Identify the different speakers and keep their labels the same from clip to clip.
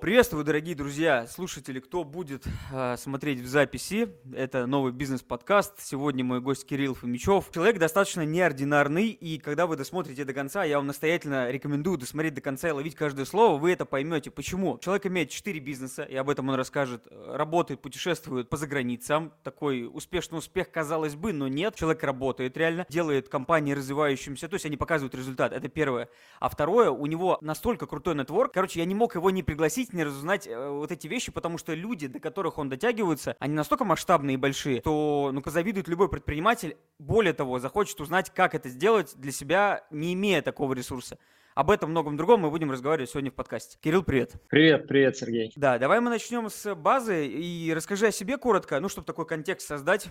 Speaker 1: Приветствую, дорогие друзья, слушатели, кто будет э, смотреть в записи. Это новый бизнес-подкаст. Сегодня мой гость Кирилл Фомичев. Человек достаточно неординарный, и когда вы досмотрите до конца, я вам настоятельно рекомендую досмотреть до конца и ловить каждое слово, вы это поймете. Почему? Человек имеет 4 бизнеса, и об этом он расскажет. Работает, путешествует по заграницам. Такой успешный успех, казалось бы, но нет. Человек работает реально, делает компании развивающимся, то есть они показывают результат. Это первое. А второе, у него настолько крутой нетворк. Короче, я не мог его не пригласить, не разузнать э, вот эти вещи, потому что люди, до которых он дотягивается, они настолько масштабные и большие, то, ну-ка, завидует любой предприниматель. Более того, захочет узнать, как это сделать для себя, не имея такого ресурса. Об этом многом другом мы будем разговаривать сегодня в подкасте. Кирилл, привет.
Speaker 2: Привет, привет, Сергей.
Speaker 1: Да, давай мы начнем с базы и расскажи о себе коротко, ну, чтобы такой контекст создать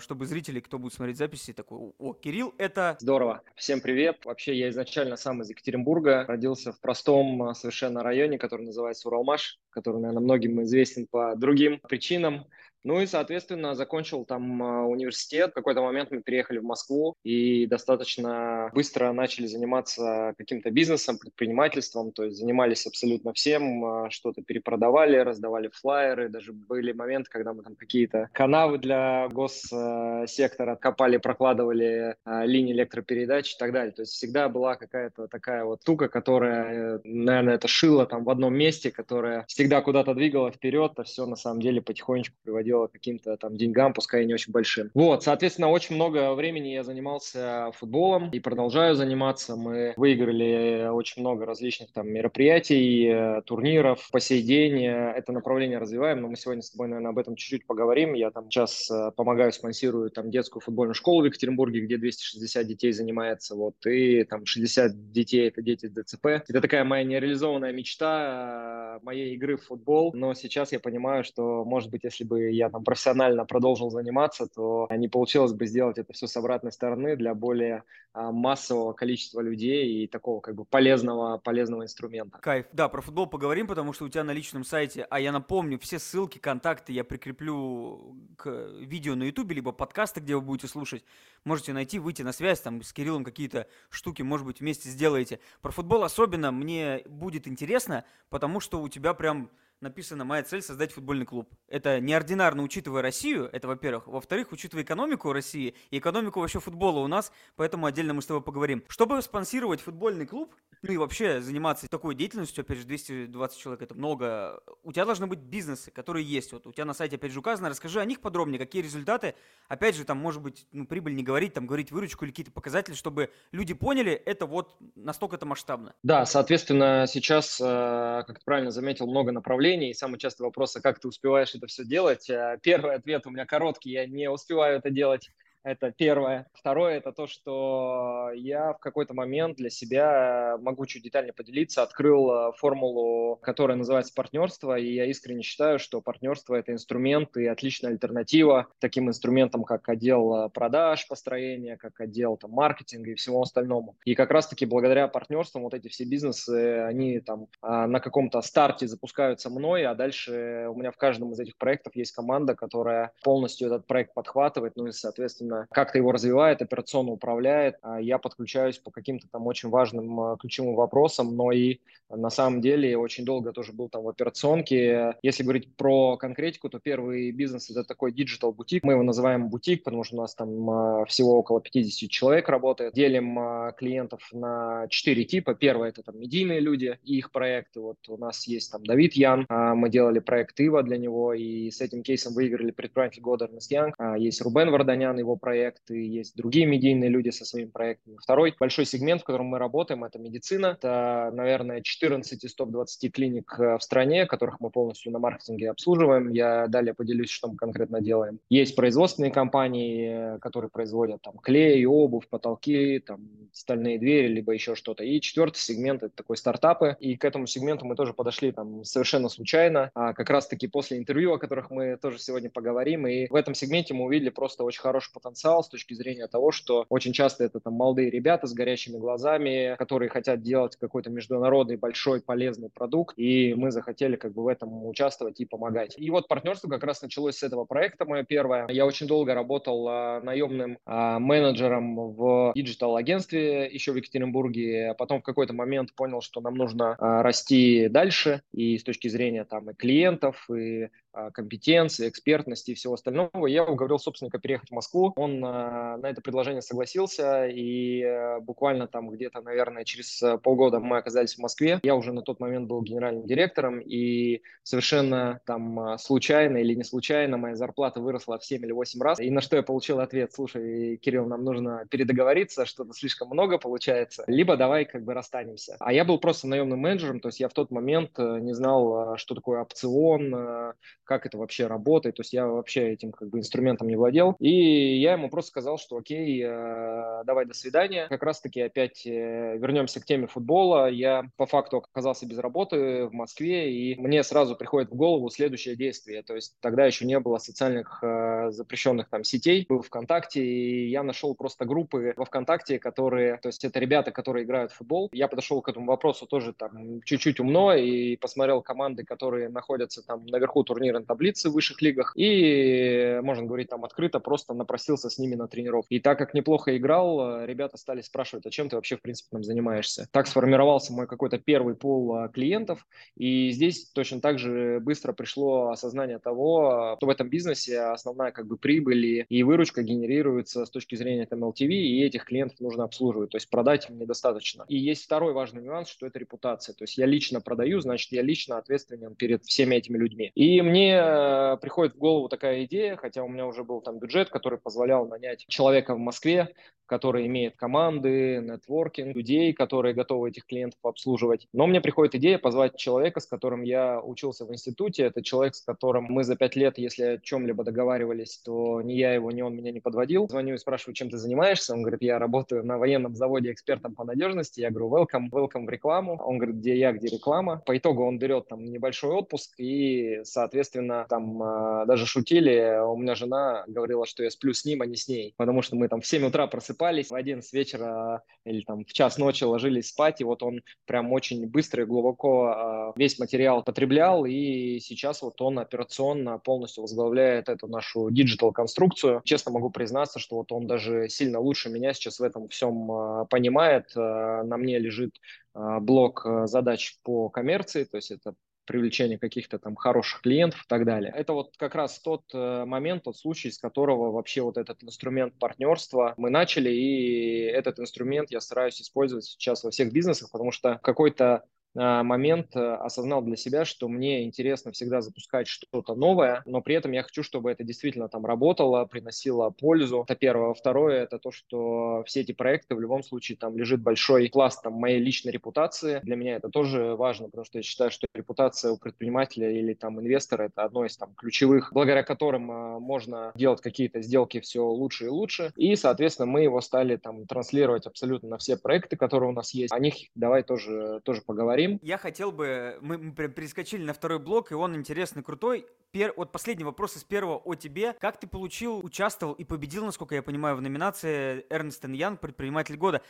Speaker 1: чтобы зрители, кто будет смотреть записи, такой, о, Кирилл, это...
Speaker 2: Здорово. Всем привет. Вообще, я изначально сам из Екатеринбурга, родился в простом а, совершенно районе, который называется Уралмаш, который, наверное, многим известен по другим причинам. Ну и, соответственно, закончил там а, университет. В какой-то момент мы переехали в Москву и достаточно быстро начали заниматься каким-то бизнесом, предпринимательством. То есть занимались абсолютно всем, а, что-то перепродавали, раздавали флайеры. Даже были моменты, когда мы там какие-то канавы для госсектора копали, прокладывали а, линии электропередач и так далее. То есть всегда была какая-то такая вот штука, которая, наверное, это шило там в одном месте, которая всегда куда-то двигала вперед, а все на самом деле потихонечку приводило дело каким-то там деньгам, пускай и не очень большим. Вот, соответственно, очень много времени я занимался футболом и продолжаю заниматься. Мы выиграли очень много различных там мероприятий, э, турниров. По сей день э, это направление развиваем, но мы сегодня с тобой, наверное, об этом чуть-чуть поговорим. Я там сейчас э, помогаю, спонсирую там детскую футбольную школу в Екатеринбурге, где 260 детей занимается, вот, и там 60 детей – это дети с ДЦП. Это такая моя нереализованная мечта моей игры в футбол, но сейчас я понимаю, что, может быть, если бы я я там профессионально продолжил заниматься, то не получилось бы сделать это все с обратной стороны для более а, массового количества людей и такого как бы полезного, полезного инструмента.
Speaker 1: Кайф. Да, про футбол поговорим, потому что у тебя на личном сайте, а я напомню, все ссылки, контакты я прикреплю к видео на ютубе, либо подкасты, где вы будете слушать. Можете найти, выйти на связь, там с Кириллом какие-то штуки, может быть, вместе сделаете. Про футбол особенно мне будет интересно, потому что у тебя прям написано «Моя цель – создать футбольный клуб». Это неординарно, учитывая Россию, это во-первых. Во-вторых, учитывая экономику России и экономику вообще футбола у нас, поэтому отдельно мы с тобой поговорим. Чтобы спонсировать футбольный клуб, ну и вообще заниматься такой деятельностью, опять же, 220 человек – это много, у тебя должны быть бизнесы, которые есть. Вот у тебя на сайте, опять же, указано. Расскажи о них подробнее, какие результаты. Опять же, там, может быть, ну, прибыль не говорить, там, говорить выручку или какие-то показатели, чтобы люди поняли, это вот настолько это масштабно.
Speaker 2: Да, соответственно, сейчас, э, как ты правильно заметил, много направлений И самый частый вопрос, а как ты успеваешь это все делать? Э, первый ответ у меня короткий, я не успеваю это делать это первое. Второе – это то, что я в какой-то момент для себя, могу чуть детальнее поделиться, открыл э, формулу, которая называется партнерство, и я искренне считаю, что партнерство – это инструмент и отличная альтернатива таким инструментам, как отдел э, продаж, построения, как отдел там, маркетинга и всему остальному. И как раз-таки благодаря партнерствам вот эти все бизнесы, они там а, на каком-то старте запускаются мной, а дальше у меня в каждом из этих проектов есть команда, которая полностью этот проект подхватывает, ну и, соответственно, активно как-то его развивает, операционно управляет. А я подключаюсь по каким-то там очень важным а, ключевым вопросам, но и на самом деле очень долго тоже был там в операционке. Если говорить про конкретику, то первый бизнес это такой digital бутик. Мы его называем бутик, потому что у нас там а, всего около 50 человек работает. Делим клиентов на четыре типа. Первое это там медийные люди и их проекты. Вот у нас есть там Давид Ян, мы делали проект Ива для него, и с этим кейсом выиграли предприниматель года Эрнест Янг. Есть Рубен Варданян, его проекты, есть другие медийные люди со своими проектами. Второй большой сегмент, в котором мы работаем, это медицина. Это, наверное, 14 из топ-20 клиник э, в стране, которых мы полностью на маркетинге обслуживаем. Я далее поделюсь, что мы конкретно делаем. Есть производственные компании, которые производят там клей, обувь, потолки, там стальные двери, либо еще что-то. И четвертый сегмент – это такой стартапы. И к этому сегменту мы тоже подошли там совершенно случайно, а как раз-таки после интервью, о которых мы тоже сегодня поговорим. И в этом сегменте мы увидели просто очень хороший потенциал потенциал с точки зрения того, что очень часто это там молодые ребята с горящими глазами, которые хотят делать какой-то международный большой полезный продукт, и мы захотели как бы в этом участвовать и помогать. И вот партнерство как раз началось с этого проекта, мое первое. Я очень долго работал а, наемным а, менеджером в digital-агентстве еще в Екатеринбурге, потом в какой-то момент понял, что нам нужно а, расти дальше, и с точки зрения там и клиентов, и а, компетенции, экспертности и всего остального. Я уговорил собственника переехать в Москву. Он а, на это предложение согласился, и э, буквально там где-то, наверное, через э, полгода мы оказались в Москве. Я уже на тот момент был генеральным директором, и совершенно там а, случайно или не случайно моя зарплата выросла в 7 или 8 раз. И на что я получил ответ, слушай, Кирилл, нам нужно передоговориться, что-то слишком много получается, либо давай как бы расстанемся. А я был просто наемным менеджером, то есть я в тот момент э, не знал, что такое опцион, как это вообще работает. То есть я вообще этим как бы инструментом не владел. И я ему просто сказал, что окей, э, давай до свидания. Как раз-таки опять э, вернемся к теме футбола. Я по факту оказался без работы в Москве, и мне сразу приходит в голову следующее действие. То есть тогда еще не было социальных э, запрещенных там сетей, был ВКонтакте, и я нашел просто группы во ВКонтакте, которые, то есть это ребята, которые играют в футбол. Я подошел к этому вопросу тоже там чуть-чуть умно и посмотрел команды, которые находятся там наверху турнира турнирной таблицы в высших лигах. И, можно говорить, там открыто просто напросился с ними на тренировку. И так как неплохо играл, э, ребята стали спрашивать, а чем ты вообще, в принципе, там занимаешься. Так сформировался мой какой-то первый пул э, клиентов. И здесь точно так же быстро пришло осознание того, что в этом бизнесе основная как бы прибыль и выручка генерируется с точки зрения там LTV, и этих клиентов нужно обслуживать. То есть продать им недостаточно. И есть второй важный нюанс, что это репутация. То есть я лично продаю, значит, я лично ответственен перед всеми этими людьми. И мне э, приходит в голову такая идея, хотя у меня уже был там бюджет, который позволял нанять человека в Москве, который имеет команды, нетворкинг, людей, которые готовы этих клиентов обслуживать. Но мне приходит идея позвать человека, с которым я учился в институте. Это человек, с которым мы за пять лет, если о чем-либо договаривались, то ни я его, ни он меня не подводил. Звоню и спрашиваю, чем ты занимаешься. Он говорит, я работаю на военном заводе экспертом по надежности. Я говорю, welcome, welcome в рекламу. Он говорит, где я, где реклама. По итогу он берет там небольшой отпуск и, соответственно, там э, даже шутили. У меня жена говорила, что я сплю с ним, а не с ней, потому что мы там в 7 утра просыпаемся просыпались в 11 вечера или там в час ночи ложились спать, и вот он прям очень быстро и глубоко э, весь материал потреблял, и сейчас вот он операционно полностью возглавляет эту нашу digital-конструкцию. Честно могу признаться, что вот он даже сильно лучше меня сейчас в этом всем э, понимает. На мне лежит блок задач по коммерции, то есть это привлечение каких-то там хороших клиентов и так далее. Это вот как раз тот э, момент, тот случай, с которого вообще вот этот инструмент партнерства мы начали, и этот инструмент я стараюсь использовать сейчас во всех бизнесах, потому что какой-то момент э, осознал для себя, что мне интересно всегда запускать что-то новое, но при этом я хочу, чтобы это действительно там работало, приносило пользу. Это первое. Второе, это то, что все эти проекты в любом случае там лежит большой пласт там моей личной репутации. Для меня это тоже важно, потому что я считаю, что репутация у предпринимателя или там инвестора это одно из там ключевых, благодаря которым э, можно делать какие-то сделки все лучше и лучше. И, соответственно, мы его стали там транслировать абсолютно на все проекты, которые у нас есть. О них давай тоже, тоже поговорим поговорим.
Speaker 1: Я хотел бы, мы, перескочили на второй блок, и он интересный, крутой. Пер, вот последний вопрос из первого о тебе. Как ты получил, участвовал и победил, насколько я понимаю, в номинации Эрнстен Янг «Предприниматель года»?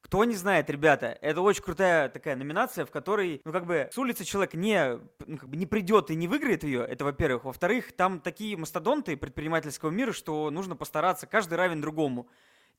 Speaker 1: Кто не знает, ребята, это очень крутая такая номинация, в которой, ну, как бы, с улицы человек не, ну, как бы не придет и не выиграет ее, это во-первых. Во-вторых, там такие мастодонты предпринимательского мира, что нужно постараться, каждый равен другому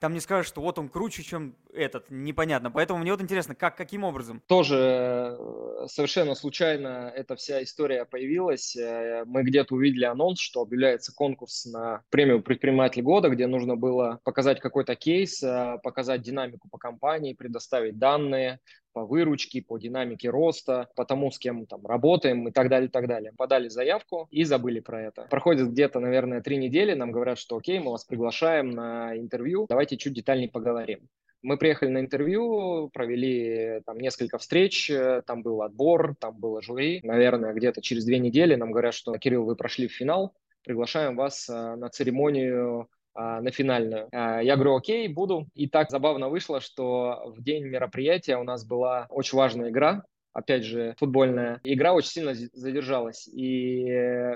Speaker 1: там не скажешь, что вот он круче, чем этот, непонятно. Поэтому мне вот интересно, как, каким образом?
Speaker 2: Тоже э, совершенно случайно эта вся история появилась. Э, мы где-то увидели анонс, что объявляется конкурс на премию предприниматель года, где нужно было показать какой-то кейс, э, показать динамику по компании, предоставить данные, по выручке, по динамике роста, по тому, с кем там работаем и так далее, и так далее. Подали заявку и забыли про это. Проходит где-то, наверное, три недели, нам говорят, что окей, мы вас приглашаем на интервью, давайте чуть детальнее поговорим. Мы приехали на интервью, провели там несколько встреч, там был отбор, там было жюри. Наверное, где-то через две недели нам говорят, что Кирилл, вы прошли в финал, приглашаем вас э, на церемонию на финальную. А, я говорю, окей, буду. И так забавно вышло, что в день мероприятия у нас была очень важная игра, опять же, футбольная. Игра очень сильно задержалась, и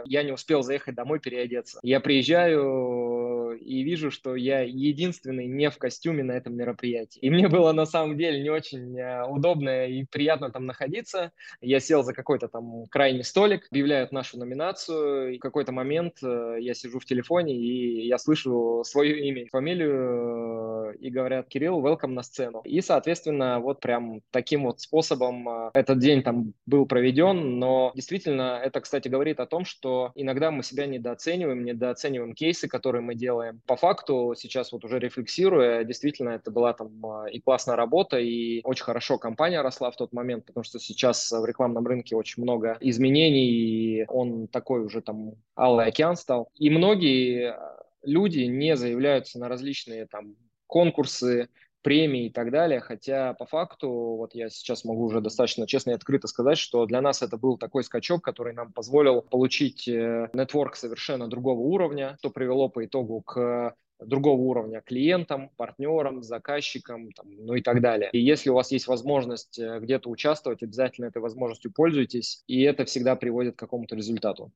Speaker 2: я не успел заехать домой переодеться. Я приезжаю и вижу, что я единственный не в костюме на этом мероприятии. И мне было на самом деле не очень э, удобно и приятно там находиться. Я сел за какой-то там крайний столик, объявляют нашу номинацию. И в какой-то момент э, я сижу в телефоне и я слышу свое имя, фамилию э, и говорят, Кирилл, welcome на сцену. И, соответственно, вот прям таким вот способом этот день там был проведен, но действительно это, кстати, говорит о том, что иногда мы себя недооцениваем, недооцениваем кейсы, которые мы делаем. По факту, сейчас вот уже рефлексируя, действительно, это была там а, и классная работа, и очень хорошо компания росла в тот момент, потому что сейчас в рекламном рынке очень много изменений, и он такой уже там алый океан стал. И многие а, люди не заявляются на различные там конкурсы, премии и так далее, хотя по факту, вот я сейчас могу уже достаточно честно и открыто сказать, что для нас это был такой скачок, который нам позволил получить э, нетворк совершенно другого уровня, что привело по итогу к другого уровня клиентам, партнерам, заказчикам, там, ну и так далее. И если у вас есть возможность э, где-то участвовать, обязательно этой возможностью пользуйтесь, и это всегда приводит к какому-то результату.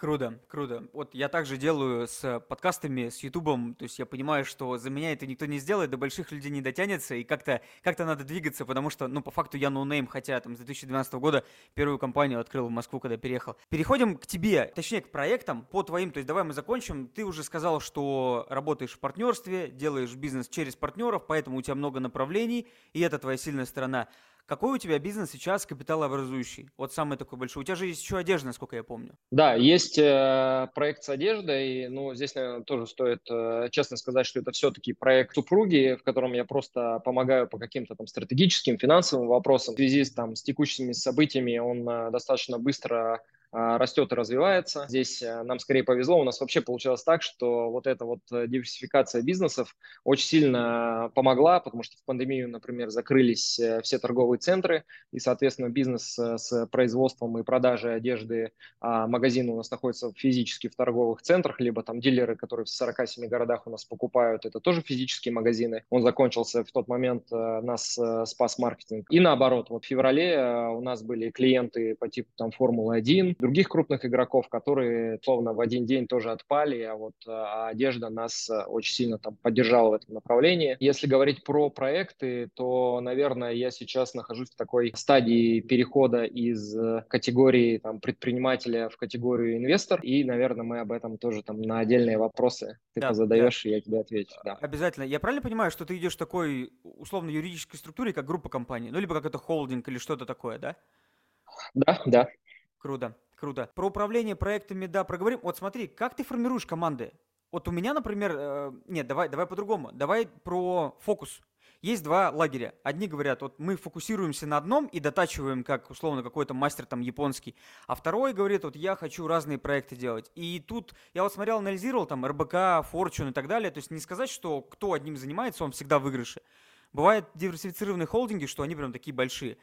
Speaker 1: Круто, круто. Вот я также делаю с подкастами, с Ютубом, то есть я понимаю, что за меня это никто не сделает, до больших людей не дотянется, и как-то как надо двигаться, потому что, ну, по факту я no name, хотя там с 2012 года первую компанию открыл в Москву, когда переехал. Переходим к тебе, точнее, к проектам по твоим, то есть давай мы закончим. Ты уже сказал, что работаешь в партнерстве, делаешь бизнес через партнеров, поэтому у тебя много направлений, и это твоя сильная сторона. Какой у тебя бизнес сейчас капиталообразующий? Вот самый такой большой. У тебя же есть еще одежда, насколько я помню.
Speaker 2: Да, есть э, проект с одеждой. Ну, здесь, наверное, тоже стоит э, честно сказать, что это все-таки проект супруги, в котором я просто помогаю по каким-то там стратегическим, финансовым вопросам. В связи с, там, с текущими событиями он э, достаточно быстро растет и развивается. Здесь э, нам скорее повезло. У нас вообще получилось так, что вот эта вот э, диверсификация бизнесов очень сильно помогла, потому что в пандемию, например, закрылись э, все торговые центры, и, соответственно, бизнес с производством и продажей одежды а магазины у нас находятся физически в торговых центрах, либо там дилеры, которые в 47 городах у нас покупают, это тоже физические магазины. Он закончился в тот момент, нас спас маркетинг. И наоборот, вот в феврале у нас были клиенты по типу там Формулы-1, других крупных игроков, которые, словно в один день тоже отпали, а вот а одежда нас э, очень сильно там поддержала в этом направлении. Если говорить про проекты, то, наверное, я сейчас нахожусь в такой стадии перехода из э, категории там, предпринимателя в категорию инвестор, и, наверное, мы об этом тоже там на отдельные вопросы ты да, задаешь, да. и я тебе отвечу. Да.
Speaker 1: Обязательно. Я правильно понимаю, что ты идешь в такой условно юридической структуре, как группа компаний, ну, либо как это холдинг или что-то такое, да?
Speaker 2: Да, да.
Speaker 1: Круто. Круто. Про управление проектами, да, проговорим. Вот смотри, как ты формируешь команды? Вот у меня, например, э, нет, давай, давай по-другому. Давай про фокус. Есть два лагеря. Одни говорят, вот мы фокусируемся на одном и дотачиваем, как условно какой-то мастер там японский. А второй говорит, вот я хочу разные проекты делать. И тут я вот смотрел, анализировал там РБК, Fortune и так далее. То есть не сказать, что кто одним занимается, он всегда в выигрыше. Бывают диверсифицированные холдинги, что они прям такие большие.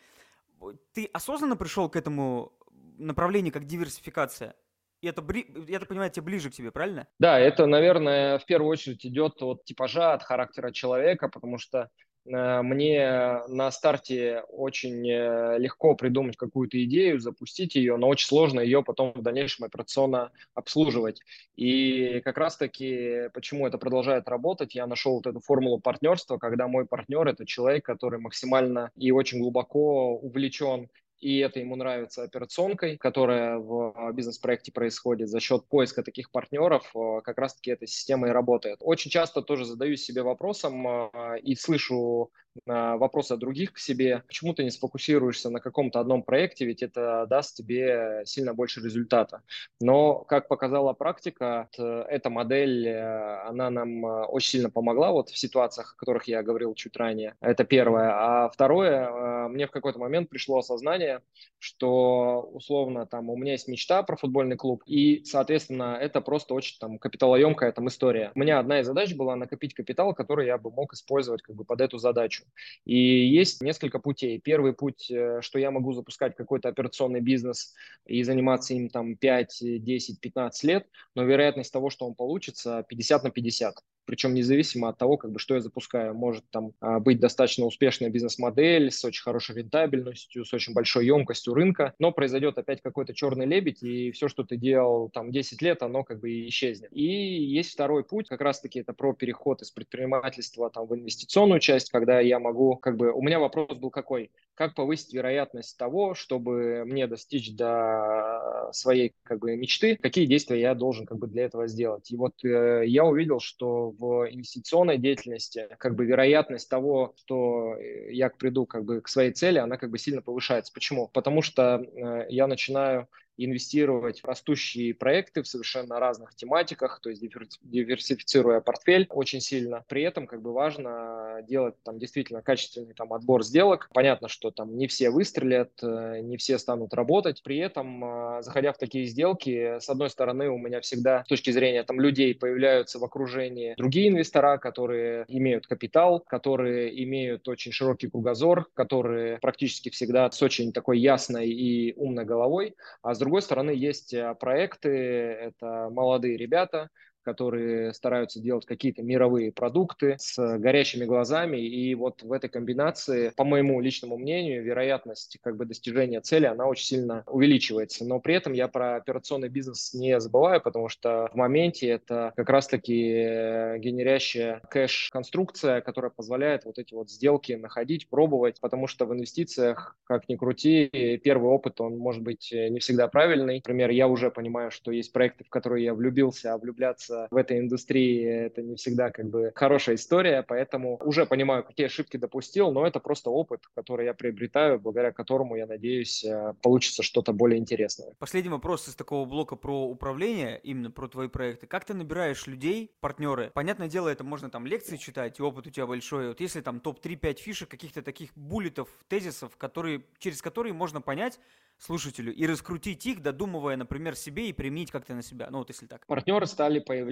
Speaker 1: Ты осознанно пришел к этому направление как диверсификация. И это, я так понимаю, тебе ближе к тебе, правильно?
Speaker 2: Да, это, наверное, в первую очередь идет от типажа, от характера человека, потому что э, мне на старте очень э, легко придумать какую-то идею, запустить ее, но очень сложно ее потом в дальнейшем операционно обслуживать. И как раз-таки, почему это продолжает работать, я нашел вот эту формулу партнерства, когда мой партнер – это человек, который максимально и очень глубоко увлечен и это ему нравится операционкой, которая в бизнес-проекте происходит за счет поиска таких партнеров, а, как раз-таки эта система и работает. Очень часто тоже задаюсь себе вопросом а, и слышу вопросы от других к себе. Почему ты не сфокусируешься на каком-то одном проекте, ведь это даст тебе сильно больше результата. Но, как показала практика, эта модель, э, она нам э, очень сильно помогла вот в ситуациях, о которых я говорил чуть ранее. Это первое. А второе, э, мне в какой-то момент пришло осознание, что условно там у меня есть мечта про футбольный клуб, и, соответственно, это просто очень там капиталоемкая там история. У меня одна из задач была накопить капитал, который я бы мог использовать как бы под эту задачу. И есть несколько путей. Первый путь, э, что я могу запускать какой-то операционный бизнес и заниматься им там 5, 10, 15 лет, но вероятность того, что он получится, 50 на 50. Причем независимо от того, как бы, что я запускаю. Может там а, быть достаточно успешная бизнес-модель с очень хорошей рентабельностью, с очень большой емкостью рынка, но произойдет опять какой-то черный лебедь, и все, что ты делал там 10 лет, оно как бы исчезнет. И есть второй путь, как раз-таки это про переход из предпринимательства там, в инвестиционную часть, когда я могу, как бы, у меня вопрос был какой? Как повысить вероятность того, чтобы мне достичь до своей как бы мечты, какие действия я должен как бы для этого сделать. И вот э, я увидел, что в инвестиционной деятельности как бы вероятность того, что я приду как бы к своей цели, она как бы сильно повышается. Почему? Потому что э, я начинаю инвестировать в растущие проекты в совершенно разных тематиках, то есть диверсифицируя портфель очень сильно. При этом как бы важно делать там действительно качественный там отбор сделок. Понятно, что там не все выстрелят, э, не все станут работать. При этом, э, заходя в такие сделки, с одной стороны, у меня всегда с точки зрения там людей появляются в окружении другие инвестора, которые имеют капитал, которые имеют очень широкий кругозор, которые практически всегда с очень такой ясной и умной головой, а с другой стороны, есть э, проекты, это молодые ребята, которые стараются делать какие-то мировые продукты с горящими глазами. И вот в этой комбинации, по моему личному мнению, вероятность как бы достижения цели, она очень сильно увеличивается. Но при этом я про операционный бизнес не забываю, потому что в моменте это как раз-таки э, генерящая кэш-конструкция, которая позволяет вот эти вот сделки находить, пробовать, потому что в инвестициях, как ни крути, первый опыт, он может быть э, не всегда правильный. Например, я уже понимаю, что есть проекты, в которые я влюбился, а влюбляться в этой индустрии это не всегда как бы хорошая история, поэтому уже понимаю, какие ошибки допустил, но это просто опыт, который я приобретаю, благодаря которому, я надеюсь, э, получится что-то более интересное.
Speaker 1: Последний вопрос из такого блока про управление, именно про твои проекты. Как ты набираешь людей, партнеры? Понятное дело, это можно там лекции читать, и опыт у тебя большой. Вот если там топ-3-5 фишек, каких-то таких буллетов, тезисов, которые, через которые можно понять, слушателю и раскрутить их, додумывая, например, себе и применить как-то на себя. Ну вот если так.
Speaker 2: Партнеры стали появляться.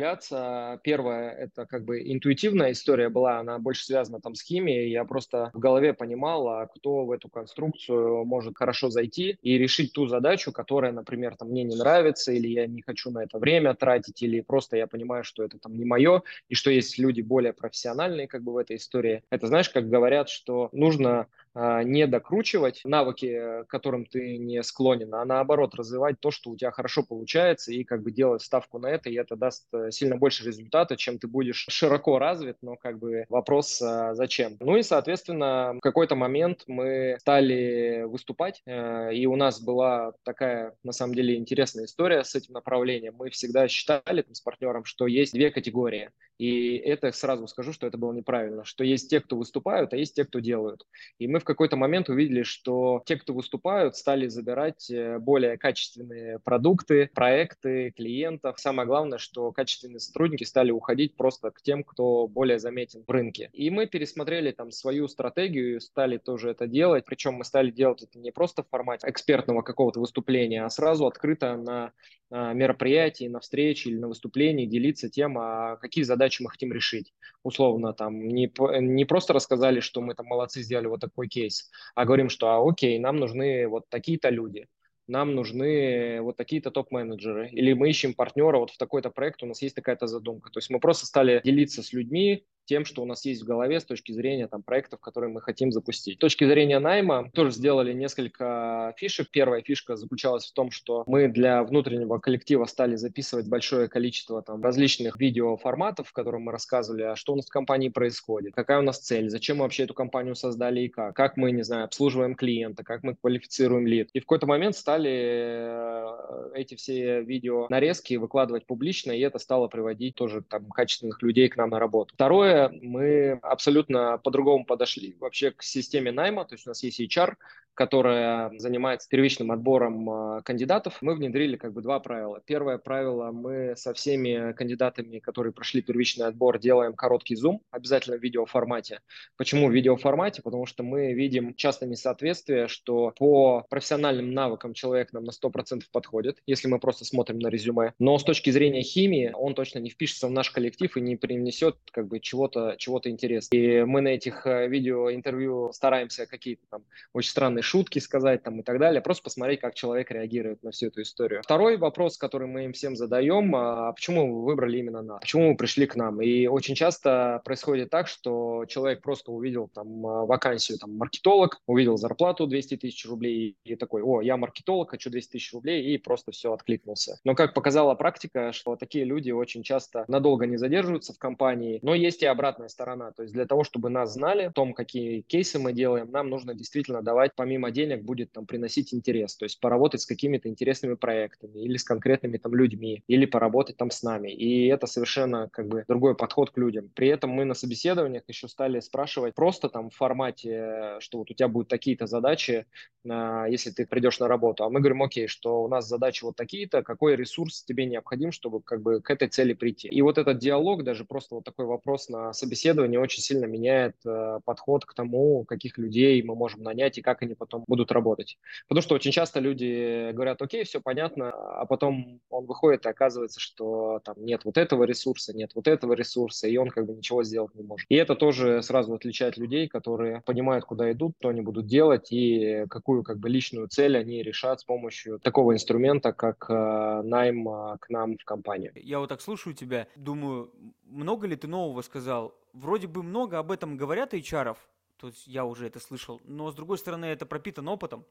Speaker 2: Первое, это как бы интуитивная история была, она больше связана там с химией. Я просто в голове понимал, а кто в эту конструкцию может хорошо зайти и решить ту задачу, которая, например, там мне не нравится, или я не хочу на это время тратить, или просто я понимаю, что это там не мое, и что есть люди более профессиональные как бы в этой истории. Это знаешь, как говорят, что нужно не докручивать навыки, к которым ты не склонен, а наоборот развивать то, что у тебя хорошо получается, и как бы делать ставку на это, и это даст э, сильно больше результата, чем ты будешь широко развит, но как бы вопрос а, зачем. Ну и, соответственно, в какой-то момент мы стали выступать, э, и у нас была такая, на самом деле, интересная история с этим направлением. Мы всегда считали там, с партнером, что есть две категории. И это сразу скажу, что это было неправильно, что есть те, кто выступают, а есть те, кто делают. И мы в какой-то момент увидели, что те, кто выступают, стали забирать э, более качественные продукты, проекты, клиентов. Самое главное, что качественные сотрудники стали уходить просто к тем, кто более заметен в рынке. И мы пересмотрели там свою стратегию, стали тоже это делать. Причем мы стали делать это не просто в формате экспертного какого-то выступления, а сразу открыто на мероприятии, на встрече или на выступлении делиться тем, а какие задачи мы хотим решить. Условно, там не, не просто рассказали, что мы там молодцы, сделали вот такой кейс, а говорим, что а, окей, нам нужны вот такие-то люди, нам нужны вот такие-то топ-менеджеры, или мы ищем партнера вот в такой-то проект, у нас есть такая-то задумка. То есть мы просто стали делиться с людьми, тем, что у нас есть в голове с точки зрения там, проектов, которые мы хотим запустить. С точки зрения найма тоже сделали несколько фишек. Первая фишка заключалась в том, что мы для внутреннего коллектива стали записывать большое количество там, различных видеоформатов, в котором мы рассказывали, а что у нас в компании происходит, какая у нас цель, зачем мы вообще эту компанию создали и как, как мы, не знаю, обслуживаем клиента, как мы квалифицируем лид. И в какой-то момент стали э, эти все видео нарезки выкладывать публично, и это стало приводить тоже там качественных людей к нам на работу. Второе, мы абсолютно по-другому подошли вообще к системе найма. То есть у нас есть HR, которая занимается первичным отбором а, кандидатов, мы внедрили как бы два правила. Первое правило, мы со всеми кандидатами, которые прошли первичный отбор, делаем короткий зум, обязательно в видеоформате. Почему в видеоформате? Потому что мы видим часто несоответствие, что по профессиональным навыкам человек нам на 100% подходит, если мы просто смотрим на резюме. Но с точки зрения химии он точно не впишется в наш коллектив и не принесет как бы чего-то чего интересного. И мы на этих э, видеоинтервью стараемся какие-то там очень странные шутки сказать там и так далее, просто посмотреть, как человек реагирует на всю эту историю. Второй вопрос, который мы им всем задаем, а почему вы выбрали именно нас? Почему вы пришли к нам? И очень часто происходит так, что человек просто увидел там а, вакансию там маркетолог, увидел зарплату 200 тысяч рублей и такой, о, я маркетолог, хочу 200 тысяч рублей и просто все откликнулся. Но как показала практика, что такие люди очень часто надолго не задерживаются в компании, но есть и обратная сторона. То есть для того, чтобы нас знали, о том, какие кейсы мы делаем, нам нужно действительно давать, помимо денег, будет там приносить интерес. То есть поработать с какими-то интересными проектами или с конкретными там людьми, или поработать там с нами. И это совершенно как бы другой подход к людям. При этом мы на собеседованиях еще стали спрашивать просто там в формате, что вот у тебя будут такие-то задачи, а, если ты придешь на работу. А мы говорим, окей, что у нас задачи вот такие-то, какой ресурс тебе необходим, чтобы как бы к этой цели прийти. И вот этот диалог, даже просто вот такой вопрос на собеседовании очень сильно меняет э, подход к тому, каких людей мы можем нанять и как они потом будут работать. Потому что очень часто люди говорят, окей, все понятно, а потом он выходит и оказывается, что там нет вот этого ресурса, нет вот этого ресурса, и он как бы ничего сделать не может. И это тоже сразу отличает людей, которые понимают, куда идут, что они будут делать и какую как бы личную цель они решат с помощью такого инструмента, как э, найм э, к нам в компанию.
Speaker 1: Я вот так слушаю тебя, думаю, много ли ты нового сказал? Вроде бы много об этом говорят HR, то есть я уже это слышал, но с другой стороны это пропитано опытом.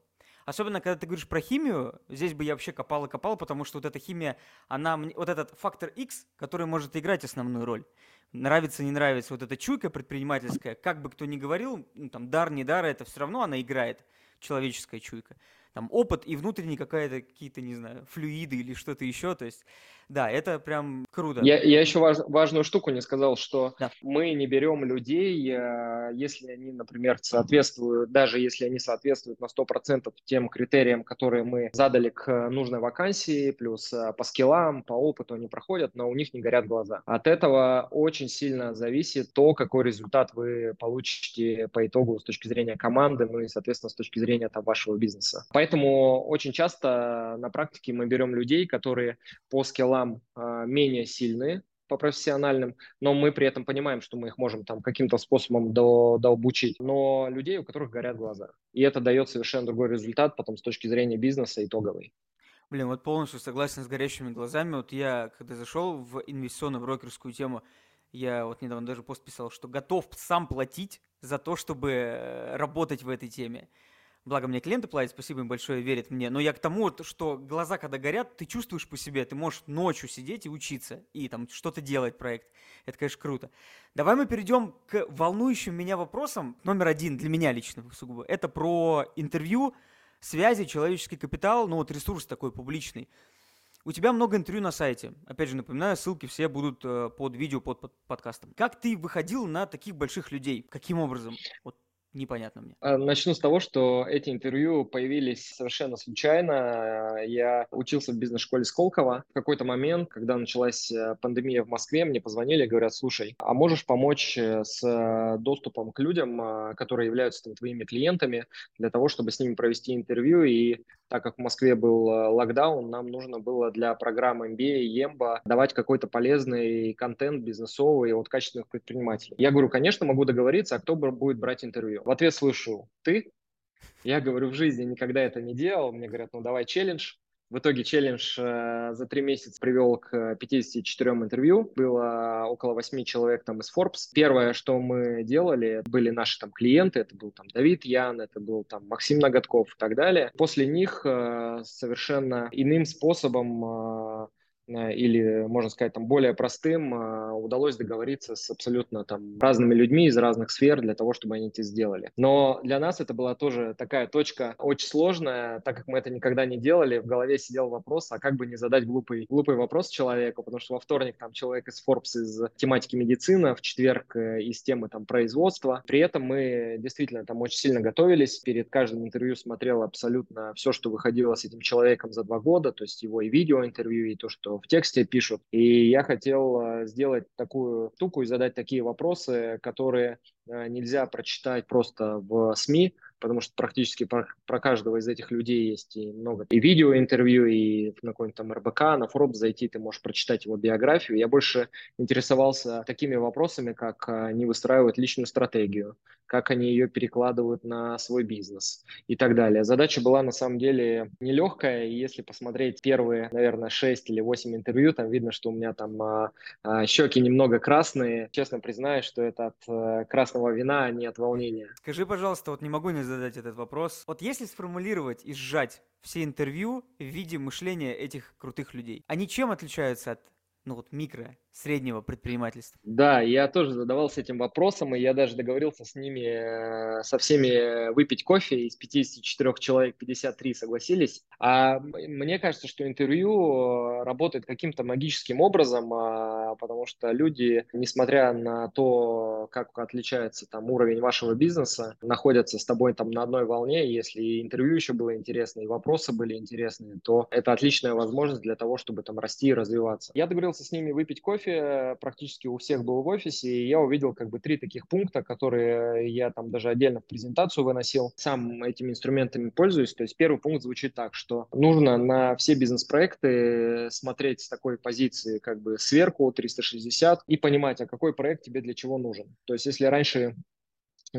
Speaker 1: Особенно, когда ты говоришь про химию, здесь бы я вообще копал и копал, потому что вот эта химия, она, вот этот фактор X, который может играть основную роль. Нравится, не нравится, вот эта чуйка предпринимательская, как бы кто ни говорил, ну, там, дар, не дар, это все равно она играет, человеческая чуйка. Там опыт и внутренние какая-то, какие-то, не знаю, флюиды или что-то еще, то есть да, это прям круто.
Speaker 2: Я, я еще важ, важную штуку не сказал, что да. мы не берем людей, э, если они, например, соответствуют, даже если они соответствуют на 100% тем критериям, которые мы задали к нужной вакансии, плюс э, по скиллам, по опыту они проходят, но у них не горят глаза. От этого очень сильно зависит то, какой результат вы получите по итогу с точки зрения команды, ну и, соответственно, с точки зрения там, вашего бизнеса. Поэтому очень часто на практике мы берем людей, которые по скиллам а, менее сильные по профессиональным, но мы при этом понимаем, что мы их можем там каким-то способом до, дообучить, но людей, у которых горят глаза. И это дает совершенно другой результат потом с точки зрения бизнеса итоговый.
Speaker 1: Блин, вот полностью согласен с горящими глазами. Вот я, когда зашел в инвестиционную брокерскую тему, я вот недавно даже пост писал, что готов сам платить за то, чтобы э, работать в этой теме. Благо мне клиенты платят, спасибо им большое, верят мне. Но я к тому, что глаза, когда горят, ты чувствуешь по себе, ты можешь ночью сидеть и учиться, и там что-то делать проект. Это, конечно, круто. Давай мы перейдем к волнующим меня вопросам. Номер один для меня лично сугубо. Это про интервью, связи, человеческий капитал, ну вот ресурс такой публичный. У тебя много интервью на сайте. Опять же, напоминаю, ссылки все будут э, под видео, под, под подкастом. Как ты выходил на таких больших людей? Каким образом? Вот непонятно мне.
Speaker 2: А, начну с того, что эти интервью появились совершенно случайно. Я учился в бизнес-школе Сколково. В какой-то момент, когда началась э, пандемия в Москве, мне позвонили и говорят, слушай, а можешь помочь э, с э, доступом к людям, которые являются там, твоими клиентами, для того, чтобы с ними провести интервью и так как в Москве был э, локдаун, нам нужно было для программы MBA и EMBA давать какой-то полезный контент бизнесовый от качественных предпринимателей. Я говорю, конечно, могу договориться, а кто будет брать интервью? В ответ слышу, ты? Я говорю, в жизни никогда это не делал. Мне говорят, ну давай челлендж. В итоге челлендж э, за три месяца привел к 54 интервью. Было около 8 человек там из Forbes. Первое, что мы делали, были наши там клиенты. Это был там Давид Ян, это был там Максим Ноготков и так далее. После них э, совершенно иным способом э, Э, или, можно сказать, там более простым, э, удалось договориться с абсолютно там разными людьми из разных сфер для того, чтобы они это сделали. Но для нас это была тоже такая точка очень сложная, так как мы это никогда не делали, в голове сидел вопрос, а как бы не задать глупый, глупый вопрос человеку, потому что во вторник там человек из Forbes из тематики медицина, в четверг э, из темы там производства. При этом мы действительно там очень сильно готовились, перед каждым интервью смотрел абсолютно все, что выходило с этим человеком за два года, то есть его и видео интервью, и то, что в тексте пишут. И я хотел э, сделать такую штуку и задать такие вопросы, которые э, нельзя прочитать просто в СМИ, потому что практически про, про каждого из этих людей есть и много и видеоинтервью, и на какой-нибудь там РБК, на Forbes зайти, ты можешь прочитать его биографию. Я больше интересовался такими вопросами, как они выстраивают личную стратегию, как они ее перекладывают на свой бизнес и так далее. Задача была на самом деле нелегкая, и если посмотреть первые, наверное, 6 или 8 интервью, там видно, что у меня там а, а, щеки немного красные. Честно признаюсь, что это от а, красного вина, а не от волнения.
Speaker 1: Скажи, пожалуйста, вот не могу не задать этот вопрос. Вот если сформулировать и сжать все интервью в виде мышления этих крутых людей, они чем отличаются от ну вот микро, среднего предпринимательства?
Speaker 2: Да, я тоже задавался этим вопросом, и я даже договорился с ними, э, со всеми выпить кофе. Из 54 человек 53 согласились. А мне кажется, что интервью э, работает каким-то магическим образом, а, потому что люди, несмотря на то, как отличается там уровень вашего бизнеса, находятся с тобой там на одной волне. Если интервью еще было интересно, и вопросы были интересные, то это отличная возможность для того, чтобы там расти и развиваться. Я договорился договорился с ними выпить кофе, практически у всех был в офисе, и я увидел как бы три таких пункта, которые я там даже отдельно в презентацию выносил. Сам этими инструментами пользуюсь. То есть первый пункт звучит так, что нужно на все бизнес-проекты смотреть с такой позиции как бы сверху 360 и понимать, а какой проект тебе для чего нужен. То есть если раньше Э,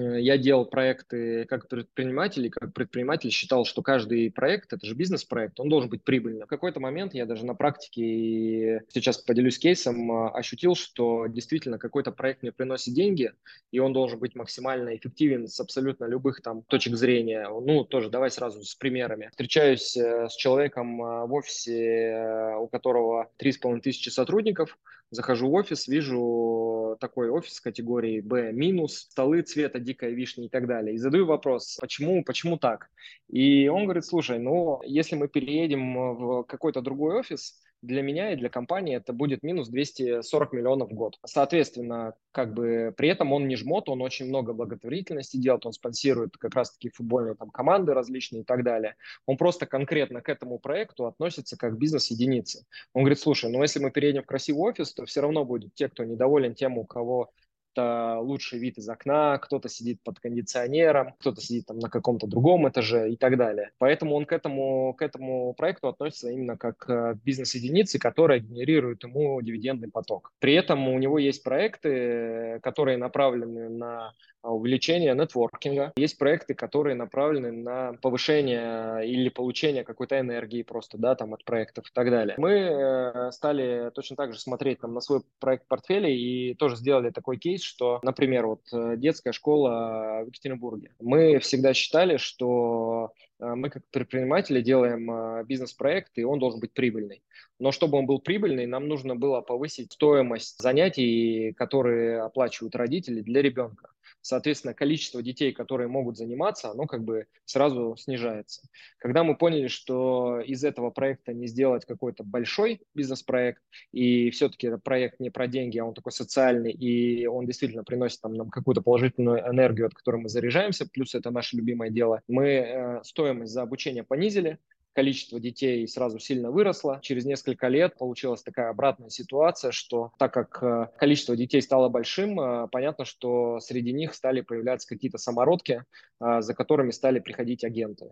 Speaker 2: я делал проекты как предприниматель, и как предприниматель считал, что каждый проект, это же бизнес-проект, он должен быть прибыльным. В какой-то момент я даже на практике, сейчас поделюсь кейсом, а, ощутил, что действительно какой-то проект мне приносит деньги, и он должен быть максимально эффективен с абсолютно любых там точек зрения. Ну, тоже давай сразу с примерами. Встречаюсь э, с человеком а, в офисе, э, у которого 3,5 тысячи сотрудников, захожу в офис, вижу такой офис категории B столы цвета дикая вишня и так далее. И задаю вопрос, почему, почему так? И он говорит, слушай, ну, если мы переедем в какой-то другой офис, для меня и для компании это будет минус 240 миллионов в год. Соответственно, как бы при этом он не жмот, он очень много благотворительности делает, он спонсирует как раз-таки футбольные там команды различные и так далее. Он просто конкретно к этому проекту относится как бизнес-единицы. Он говорит, слушай, ну если мы переедем в красивый офис, то все равно будет те, кто недоволен тем, у кого кто-то лучший вид из окна, кто-то сидит под кондиционером, кто-то сидит там на каком-то другом этаже и так далее. Поэтому он к этому, к этому проекту относится именно как к бизнес-единице, которая генерирует ему дивидендный поток. При этом у него есть проекты, которые направлены на увеличение нетворкинга. Есть проекты, которые направлены на повышение или получение какой-то энергии просто, да, там от проектов и так далее. Мы э, стали точно так же смотреть там на свой проект портфеля и тоже сделали такой кейс, что, например, вот э, детская школа в Екатеринбурге. Мы всегда считали, что э, мы как предприниматели делаем бизнес-проект, и он должен быть прибыльный. Но чтобы он был прибыльный, нам нужно было повысить стоимость занятий, которые оплачивают родители для ребенка соответственно, количество детей, которые могут заниматься, оно как бы сразу снижается. Когда мы поняли, что из этого проекта не сделать какой-то большой бизнес-проект, и все-таки этот проект не про деньги, а он такой социальный, и он действительно приносит там, нам какую-то положительную энергию, от которой мы заряжаемся, плюс это наше любимое дело, мы э, стоимость за обучение понизили, количество детей сразу сильно выросло. Через несколько лет получилась такая обратная ситуация, что так как э, количество детей стало большим, э, понятно, что среди них стали появляться какие-то самородки, э, за которыми стали приходить агенты.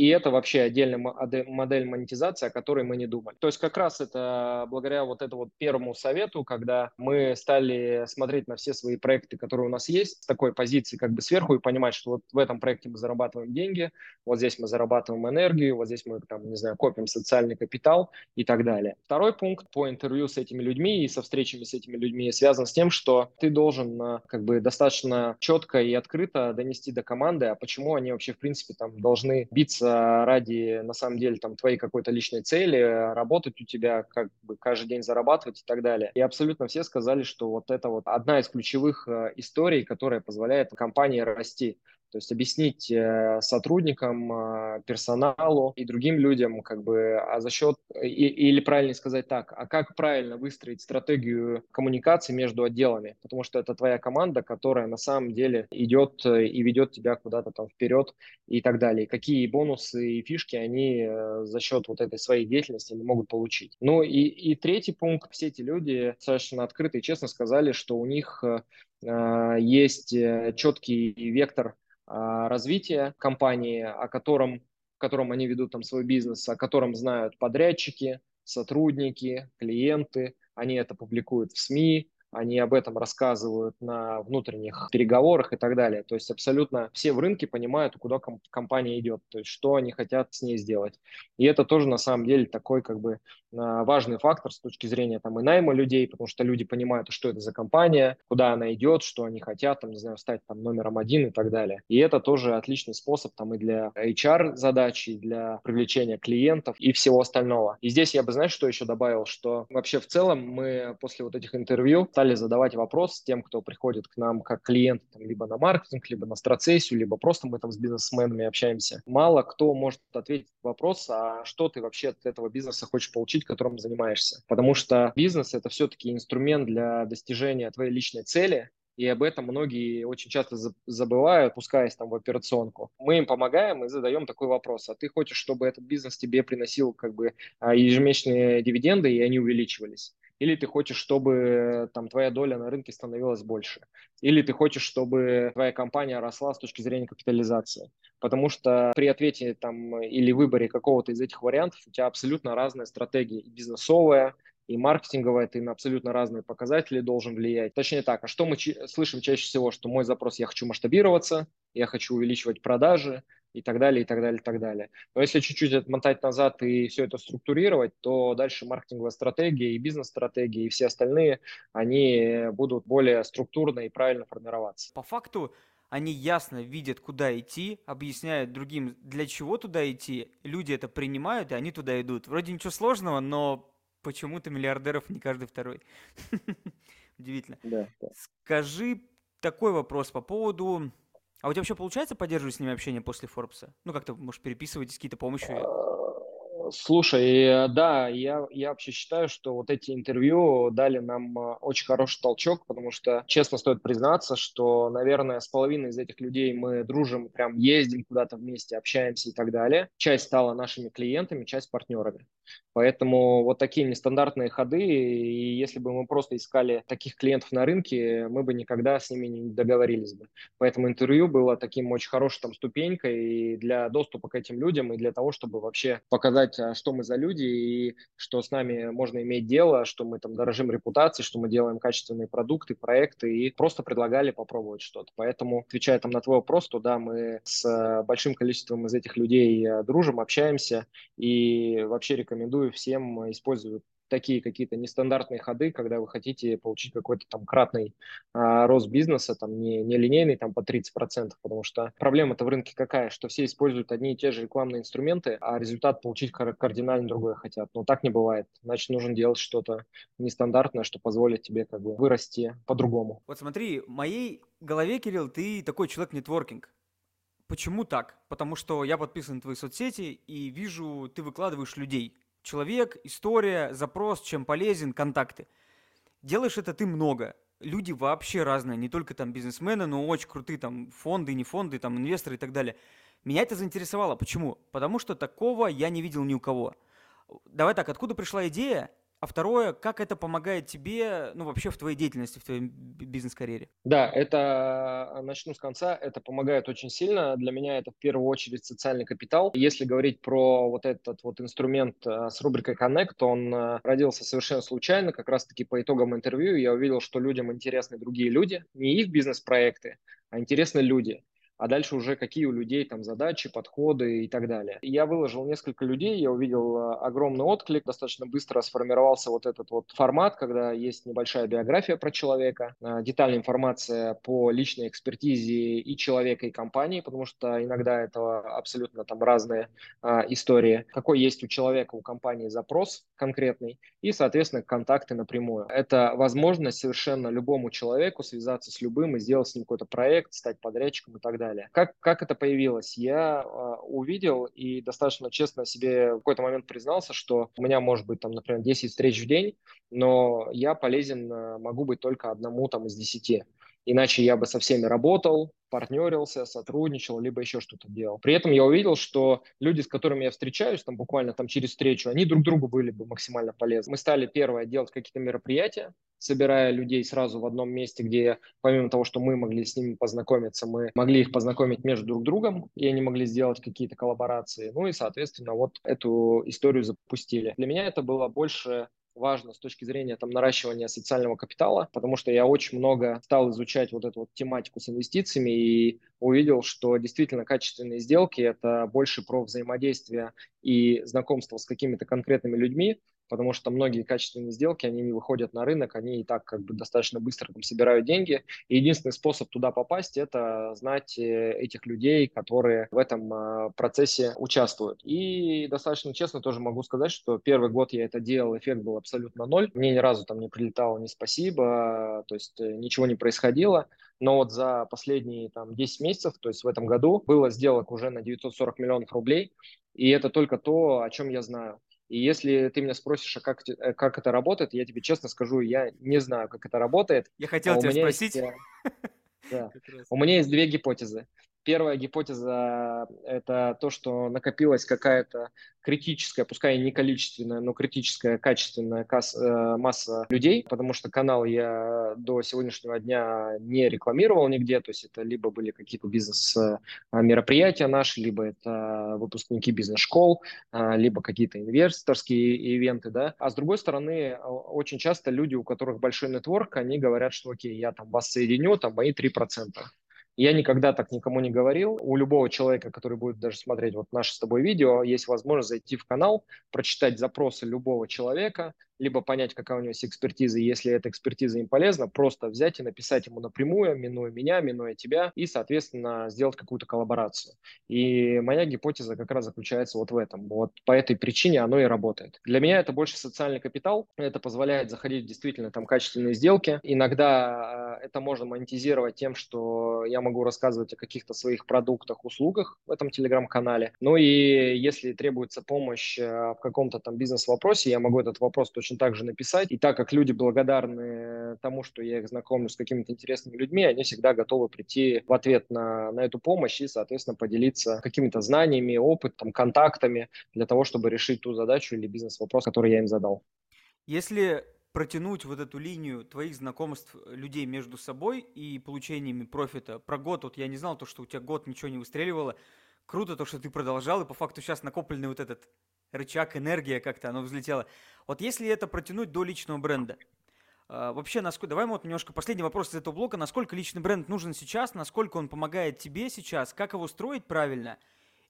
Speaker 2: И это вообще отдельная модель монетизации, о которой мы не думали. То есть как раз это благодаря вот этому вот первому совету, когда мы стали смотреть на все свои проекты, которые у нас есть, с такой позиции как бы сверху и понимать, что вот в этом проекте мы зарабатываем деньги, вот здесь мы зарабатываем энергию, вот здесь мы там, не знаю, копим социальный капитал и так далее. Второй пункт по интервью с этими людьми и со встречами с этими людьми связан с тем, что ты должен э, как бы достаточно четко и открыто донести до команды, а почему они вообще в принципе там должны биться трудиться ради, на самом деле, там, твоей какой-то личной цели, работать у тебя, как бы каждый день зарабатывать и так далее. И абсолютно все сказали, что вот это вот одна из ключевых э, историй, которая позволяет компании расти. То есть объяснить э, сотрудникам, э, персоналу и другим людям, как бы, а за счет, или правильно сказать так, а как правильно выстроить стратегию коммуникации между отделами, потому что это твоя команда, которая на самом деле идет э, и ведет тебя куда-то там вперед и так далее. Какие бонусы и фишки они за счет вот этой своей деятельности могут получить. Ну и, и третий пункт, все эти люди достаточно открыто и честно сказали, что у них есть четкий вектор развития компании, о котором, в котором они ведут там свой бизнес, о котором знают подрядчики, сотрудники, клиенты, они это публикуют в СМИ, они об этом рассказывают на внутренних переговорах и так далее. То есть абсолютно все в рынке понимают, куда ком- компания идет, то есть что они хотят с ней сделать. И это тоже на самом деле такой как бы а, важный фактор с точки зрения там и найма людей, потому что люди понимают, что это за компания, куда она идет, что они хотят, там, не знаю, стать там номером один и так далее. И это тоже отличный способ там и для HR задач, и для привлечения клиентов и всего остального. И здесь я бы, знаешь, что еще добавил, что вообще в целом мы после вот этих интервью стали задавать вопрос тем, кто приходит к нам как клиент, там, либо на маркетинг, либо на страцессию, либо просто мы там с бизнесменами общаемся. Мало кто может ответить вопрос, а что ты вообще от этого бизнеса хочешь получить, которым занимаешься. Потому что бизнес – это все-таки инструмент для достижения твоей личной цели, и об этом многие очень часто забывают, пускаясь там в операционку. Мы им помогаем и задаем такой вопрос. А ты хочешь, чтобы этот бизнес тебе приносил как бы а, ежемесячные дивиденды, и они увеличивались? Или ты хочешь, чтобы там твоя доля на рынке становилась больше, или ты хочешь, чтобы твоя компания росла с точки зрения капитализации. Потому что при ответе там или выборе какого-то из этих вариантов у тебя абсолютно разная стратегия и бизнесовая, и маркетинговая, ты на абсолютно разные показатели должен влиять. Точнее так, а что мы слышим чаще всего, что мой запрос «я хочу масштабироваться», «я хочу увеличивать продажи», и так далее, и так далее, и так далее. Но если чуть-чуть отмотать назад и все это структурировать, то дальше маркетинговая стратегия и бизнес-стратегия и все остальные, они будут более структурно и правильно формироваться.
Speaker 1: По факту они ясно видят, куда идти, объясняют другим, для чего туда идти, люди это принимают, и они туда идут. Вроде ничего сложного, но почему-то миллиардеров не каждый второй. Удивительно. Скажи такой вопрос по поводу а у тебя вообще получается поддерживать с ними общение после Форбса? Ну, как-то, может, переписываетесь какие-то помощи?
Speaker 2: А, слушай, да, я, я вообще считаю, что вот эти интервью дали нам а, очень хороший толчок, потому что, честно, стоит признаться, что, наверное, с половиной из этих людей мы дружим, прям ездим куда-то вместе, общаемся и так далее. Часть стала нашими клиентами, часть партнерами. Поэтому вот такие нестандартные ходы, и если бы мы просто искали таких клиентов на рынке, мы бы никогда с ними не договорились бы. Поэтому интервью было таким очень хорошей там ступенькой для доступа к этим людям, и для того, чтобы вообще показать, а, что мы за люди, и что с нами можно иметь дело, что мы там дорожим репутацией, что мы делаем качественные продукты, проекты, и просто предлагали попробовать что-то. Поэтому, отвечая там на твой вопрос, то да, мы с большим количеством из этих людей э, дружим, общаемся, и вообще рекомендуем рекомендую всем использовать такие какие-то нестандартные ходы, когда вы хотите получить какой-то там кратный а, рост бизнеса, там не, не линейный там по 30%, потому что проблема-то в рынке какая, что все используют одни и те же рекламные инструменты, а результат получить кардинально другой хотят. Но так не бывает. Значит, нужно делать что-то нестандартное, что позволит тебе как бы вырасти по-другому.
Speaker 1: Вот смотри, в моей голове, Кирилл, ты такой человек нетворкинг. Почему так? Потому что я подписан на твои соцсети и вижу, ты выкладываешь людей. Человек, история, запрос, чем полезен, контакты. Делаешь это ты много. Люди вообще разные, не только там бизнесмены, но очень крутые там фонды, не фонды, там инвесторы и так далее. Меня это заинтересовало. Почему? Потому что такого я не видел ни у кого. Давай так, откуда пришла идея? А второе, как это помогает тебе, ну, вообще в твоей деятельности, в твоей бизнес-карьере?
Speaker 2: Да, это, э, начну с конца, это помогает очень сильно. Для меня это в первую очередь социальный капитал. Если говорить про вот этот вот инструмент э, с рубрикой Connect, он э, родился совершенно случайно, как раз-таки по итогам интервью я увидел, что людям интересны другие люди, не их бизнес-проекты, а интересны люди а дальше уже какие у людей там задачи, подходы и так далее. Я выложил несколько людей, я увидел а, огромный отклик, достаточно быстро сформировался вот этот вот формат, когда есть небольшая биография про человека, а, детальная информация по личной экспертизе и человека, и компании, потому что иногда это абсолютно там разные а, истории. Какой есть у человека, у компании запрос конкретный и, соответственно, контакты напрямую. Это возможность совершенно любому человеку связаться с любым и сделать с ним какой-то проект, стать подрядчиком и так далее далее. Как, как это появилось? Я э, увидел и достаточно честно себе в какой-то момент признался, что у меня может быть там, например, 10 встреч в день, но я полезен э, могу быть только одному там из 10. Иначе я бы со всеми работал, партнерился, сотрудничал, либо еще что-то делал. При этом я увидел, что люди, с которыми я встречаюсь, там буквально там через встречу, они друг другу были бы максимально полезны. Мы стали первое делать какие-то мероприятия, собирая людей сразу в одном месте, где помимо того, что мы могли с ними познакомиться, мы могли их познакомить между друг другом, и они могли сделать какие-то коллаборации. Ну и, соответственно, вот эту историю запустили. Для меня это было больше важно с точки зрения там, наращивания социального капитала, потому что я очень много стал изучать вот эту вот тематику с инвестициями и увидел, что действительно качественные сделки – это больше про взаимодействие и знакомство с какими-то конкретными людьми, потому что многие качественные сделки, они не выходят на рынок, они и так как бы достаточно быстро там собирают деньги. И единственный способ туда попасть – это знать э, этих людей, которые в этом а, процессе участвуют. И достаточно честно тоже могу сказать, что первый год я это делал, эффект был абсолютно ноль. Мне ни разу там не прилетало ни спасибо, то есть э, ничего не происходило. Но вот за последние там 10 месяцев, то есть в этом году, было сделок уже на 940 миллионов рублей. И это только то, о чем я знаю. И если ты меня спросишь, а как, э, как это работает, я тебе честно скажу, я не знаю, как это работает.
Speaker 1: Я хотел а тебя спросить. Есть,
Speaker 2: да. У меня есть две гипотезы. Первая гипотеза – это то, что накопилась какая-то критическая, пускай не количественная, но критическая, качественная касс, э, масса людей, потому что канал я до сегодняшнего дня не рекламировал нигде, то есть это либо были какие-то бизнес-мероприятия наши, либо это выпускники бизнес-школ, э, либо какие-то инвесторские ивенты, да. А с другой стороны, очень часто люди, у которых большой нетворк, они говорят, что окей, я там вас соединю, там мои 3%. Я никогда так никому не говорил. У любого человека, который будет даже смотреть вот наше с тобой видео, есть возможность зайти в канал, прочитать запросы любого человека, либо понять, какая у него есть экспертиза, и если эта экспертиза им полезна, просто взять и написать ему напрямую, минуя меня, минуя тебя, и, соответственно, сделать какую-то коллаборацию. И моя гипотеза как раз заключается вот в этом. Вот по этой причине оно и работает. Для меня это больше социальный капитал, это позволяет заходить в действительно там качественные сделки. Иногда э, это можно монетизировать тем, что я могу рассказывать о каких-то своих продуктах, услугах в этом телеграм-канале. Ну и если требуется помощь э, в каком-то там бизнес-вопросе, я могу этот вопрос точно точно так же написать. И так как люди благодарны тому, что я их знакомлю с какими-то интересными людьми, они всегда готовы прийти в ответ на, на эту помощь и, соответственно, поделиться какими-то знаниями, опытом, контактами для того, чтобы решить ту задачу или бизнес-вопрос, который я им задал.
Speaker 1: Если протянуть вот эту линию твоих знакомств людей между собой и получениями профита. Про год, вот я не знал то, что у тебя год ничего не выстреливало. Круто то, что ты продолжал, и по факту сейчас накопленный вот этот рычаг, энергия как-то, оно взлетело. Вот если это протянуть до личного бренда, Uh, вообще, насколько, давай вот немножко последний вопрос из этого блока. Насколько личный бренд нужен сейчас, насколько он помогает тебе сейчас, как его строить правильно?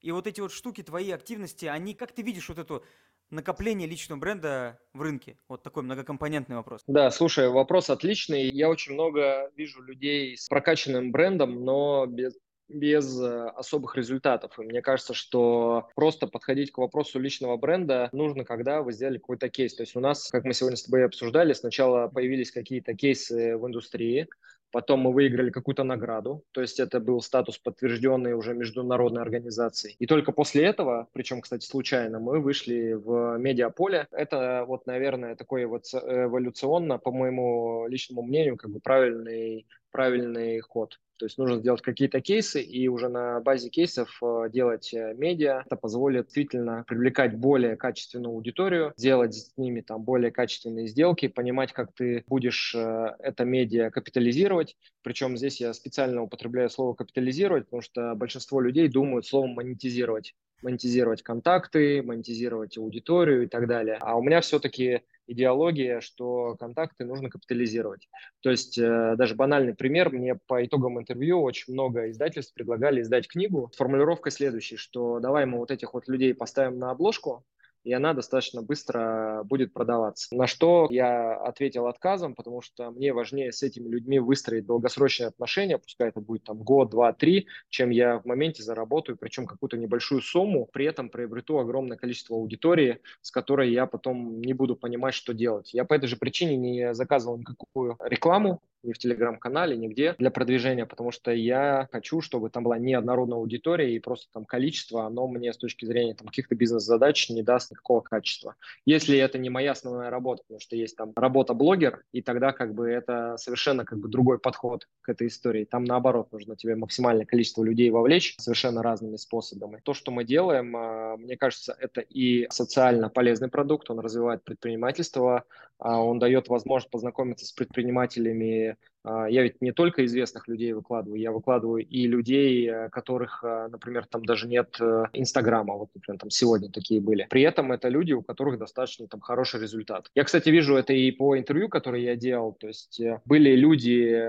Speaker 1: И вот эти вот штуки, твои активности, они, как ты видишь вот это накопление личного бренда в рынке? Вот такой многокомпонентный вопрос.
Speaker 2: Да, слушай, вопрос отличный. Я очень много вижу людей с прокачанным брендом, но без без э, особых результатов. И мне кажется, что просто подходить к вопросу личного бренда нужно, когда вы сделали какой-то кейс. То есть у нас, как мы сегодня с тобой обсуждали, сначала появились какие-то кейсы в индустрии, Потом мы выиграли какую-то награду, то есть это был статус подтвержденный уже международной организацией. И только после этого, причем, кстати, случайно, мы вышли в медиаполе. Это вот, наверное, такой вот эволюционно, по моему личному мнению, как бы правильный, правильный ход. То есть нужно сделать какие-то кейсы и уже на базе кейсов э, делать э, медиа. Это позволит действительно привлекать более качественную аудиторию, делать с ними там более качественные сделки, понимать, как ты будешь э, это медиа капитализировать. Причем здесь я специально употребляю слово капитализировать, потому что большинство людей думают словом монетизировать монетизировать контакты, монетизировать аудиторию и так далее. А у меня все-таки идеология, что контакты нужно капитализировать. То есть э, даже банальный пример, мне по итогам интервью очень много издательств предлагали издать книгу с формулировкой следующей, что давай мы вот этих вот людей поставим на обложку, и она достаточно быстро будет продаваться. На что я ответил отказом, потому что мне важнее с этими людьми выстроить долгосрочные отношения, пускай это будет там год, два, три, чем я в моменте заработаю, причем какую-то небольшую сумму, при этом приобрету огромное количество аудитории, с которой я потом не буду понимать, что делать. Я по этой же причине не заказывал никакую рекламу, ни в телеграм-канале, нигде для продвижения, потому что я хочу, чтобы там была неоднородная аудитория и просто там количество, оно мне с точки зрения там каких-то бизнес-задач не даст никакого качества. Если это не моя основная работа, потому что есть там работа блогер, и тогда как бы это совершенно как бы другой подход к этой истории. Там наоборот нужно тебе максимальное количество людей вовлечь совершенно разными способами. То, что мы делаем, а, мне кажется, это и социально полезный продукт, он развивает предпринимательство, а, он дает возможность познакомиться с предпринимателями я ведь не только известных людей выкладываю, я выкладываю и людей, э, которых, э, например, там даже нет э, Инстаграма, вот, например, там сегодня такие были. При этом это люди, у которых достаточно там хороший результат. Я, кстати, вижу это и по интервью, которые я делал, то есть были люди,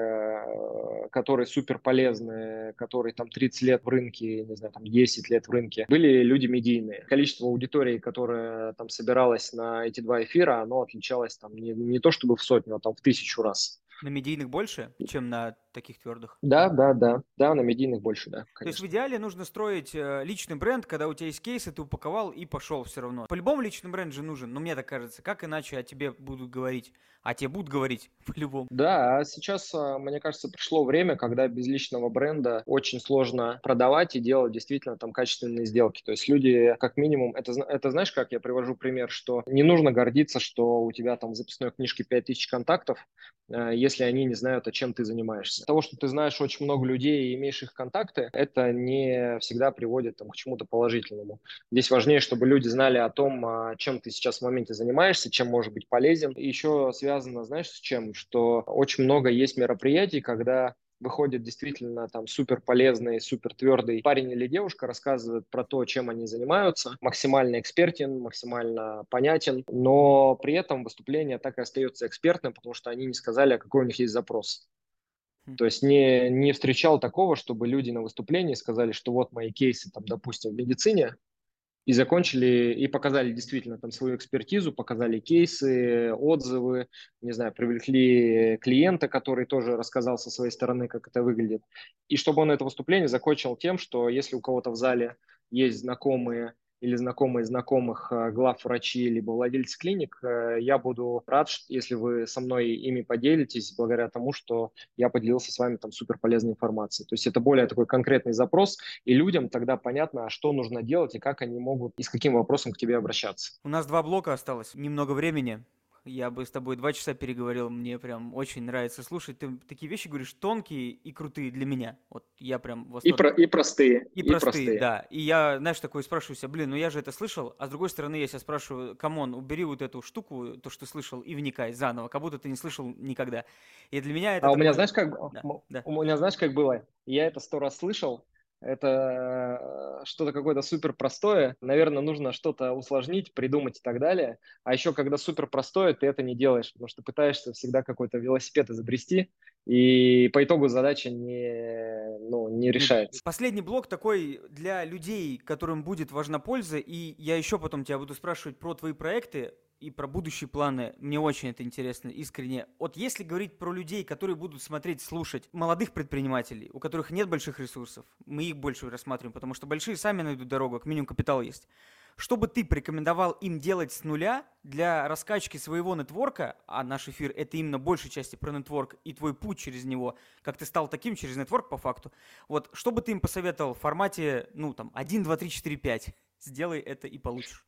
Speaker 2: которые супер полезны, которые там 30 лет в рынке, не знаю, там 10 лет в рынке, были люди медийные. Количество аудитории, которое там собиралось на эти два эфира, оно отличалось там не, не то чтобы в сотню, а там в тысячу раз.
Speaker 1: На медийных больше, чем на таких твердых?
Speaker 2: Да, да, да. Да, на медийных больше, да.
Speaker 1: Конечно. То есть в идеале нужно строить э, личный бренд, когда у тебя есть кейсы, ты упаковал и пошел все равно. По-любому личный бренд же нужен, но мне так кажется. Как иначе о тебе будут говорить? А тебе будут говорить по-любому.
Speaker 2: Да, а сейчас, а, мне кажется, пришло время, когда без личного бренда очень сложно продавать и делать действительно там качественные сделки. То есть люди, как минимум, это, это знаешь, как я привожу пример, что не нужно гордиться, что у тебя там в записной книжке 5000 контактов, э, если они не знают, о чем ты занимаешься. Того, что ты знаешь очень много людей и имеешь их контакты, это не всегда приводит там, к чему-то положительному. Здесь важнее, чтобы люди знали о том, а, чем ты сейчас в моменте занимаешься, чем может быть полезен. И еще связано, знаешь, с чем? Что очень много есть мероприятий, когда выходит действительно там супер полезный, супер твердый парень или девушка, рассказывает про то, чем они занимаются, максимально экспертен, максимально понятен, но при этом выступление так и остается экспертным, потому что они не сказали, какой у них есть запрос. То есть не, не встречал такого, чтобы люди на выступлении сказали, что вот мои кейсы, там, допустим, в медицине, и закончили, и показали действительно там свою экспертизу, показали кейсы, отзывы, не знаю, привлекли клиента, который тоже рассказал со своей стороны, как это выглядит. И чтобы он это выступление закончил тем, что если у кого-то в зале есть знакомые или знакомые знакомых э, глав врачей либо владельцы клиник, э, я буду рад, если вы со мной ими поделитесь, благодаря тому, что я поделился с вами там супер полезной информацией. То есть это более такой конкретный запрос, и людям тогда понятно, что нужно делать и как они могут и с каким вопросом к тебе обращаться.
Speaker 1: У нас два блока осталось, немного времени. Я бы с тобой два часа переговорил. Мне прям очень нравится слушать. Ты такие вещи говоришь тонкие и крутые для меня. Вот я прям
Speaker 2: в И, про, и простые.
Speaker 1: И, и простые, простые, да. И я, знаешь, такой спрашиваю себя, блин, ну я же это слышал. А с другой стороны, я себя спрашиваю, come on, убери вот эту штуку, то, что слышал, и вникай заново, как будто ты не слышал никогда. И для меня это...
Speaker 2: А такой... у меня, знаешь, как... Да, да. У меня, знаешь, как было? Я это сто раз слышал, это э, что-то какое-то супер простое. Наверное, нужно что-то усложнить, придумать и так далее. А еще, когда супер простое, ты это не делаешь, потому что пытаешься всегда какой-то велосипед изобрести, и по итогу задача не, ну, не решается.
Speaker 1: Последний блок такой для людей, которым будет важна польза, и я еще потом тебя буду спрашивать про твои проекты и про будущие планы. Мне очень это интересно, искренне. Вот если говорить про людей, которые будут смотреть, слушать, молодых предпринимателей, у которых нет больших ресурсов, мы их больше рассматриваем, потому что большие сами найдут дорогу, как минимум капитал есть. Что бы ты порекомендовал им делать с нуля для раскачки своего нетворка, а наш эфир это именно большей части про нетворк и твой путь через него, как ты стал таким через нетворк по факту. Вот что бы ты им посоветовал в формате, ну там, 1, 2, 3, 4, 5? Сделай это и получишь.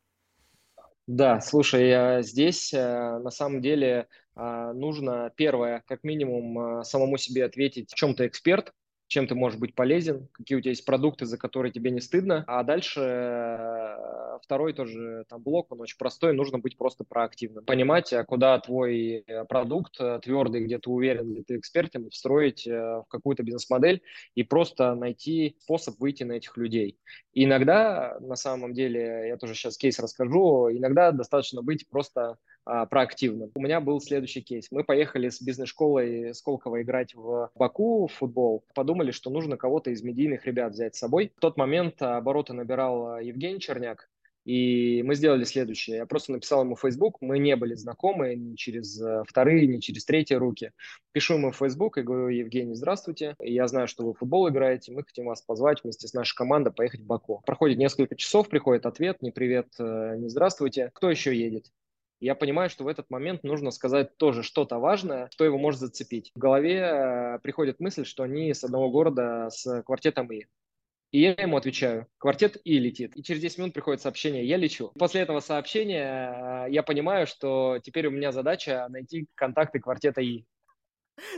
Speaker 2: Да, слушай, здесь э, на самом деле а, нужно первое, как минимум, э, самому себе ответить, в чем ты эксперт, чем ты можешь быть полезен, какие у тебя есть продукты, за которые тебе не стыдно. А дальше э, второй тоже там блок, он очень простой, нужно быть просто проактивным. Понимать, а куда твой э, продукт э, твердый, где ты уверен, где ты экспертен, встроить в какую-то бизнес-модель и просто найти способ выйти на этих людей. Иногда, на самом деле, я тоже сейчас кейс расскажу, иногда достаточно быть просто проактивным. У меня был следующий кейс. Мы поехали с бизнес-школой Сколково играть в Баку в футбол. Подумали, что нужно кого-то из медийных ребят взять с собой. В тот момент обороты набирал Евгений Черняк, и мы сделали следующее. Я просто написал ему в Facebook, мы не были знакомы ни через э, вторые, ни через третьи руки. Пишу ему в Facebook и говорю, Евгений, здравствуйте, я знаю, что вы в футбол играете, мы хотим вас позвать вместе с нашей командой поехать в Баку. Проходит несколько часов, приходит ответ, не привет, э, не здравствуйте. Кто еще едет? Я понимаю, что в этот момент нужно сказать тоже что-то важное, что его может зацепить. В голове э, приходит мысль, что они с одного города с квартетом И. И я ему отвечаю, квартет И летит. И через 10 минут приходит сообщение, я лечу. После этого сообщения э, я понимаю, что теперь у меня задача найти контакты квартета И.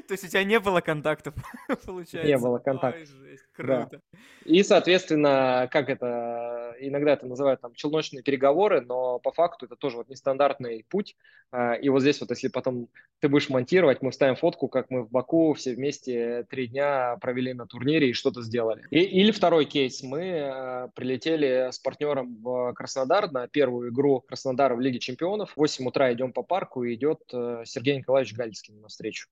Speaker 1: То есть у тебя не было контактов, получается?
Speaker 2: Не было контактов. Ой, жесть, круто. Да. И, соответственно, как это, иногда это называют там челночные переговоры, но по факту это тоже вот нестандартный путь. А, и вот здесь вот, если потом ты будешь монтировать, мы вставим фотку, как мы в Баку все вместе три дня провели на турнире и что-то сделали. И, или второй кейс. Мы а, прилетели с партнером в Краснодар на первую игру Краснодара в Лиге чемпионов. В 8 утра идем по парку, и идет э, Сергей Николаевич Гальский на встречу.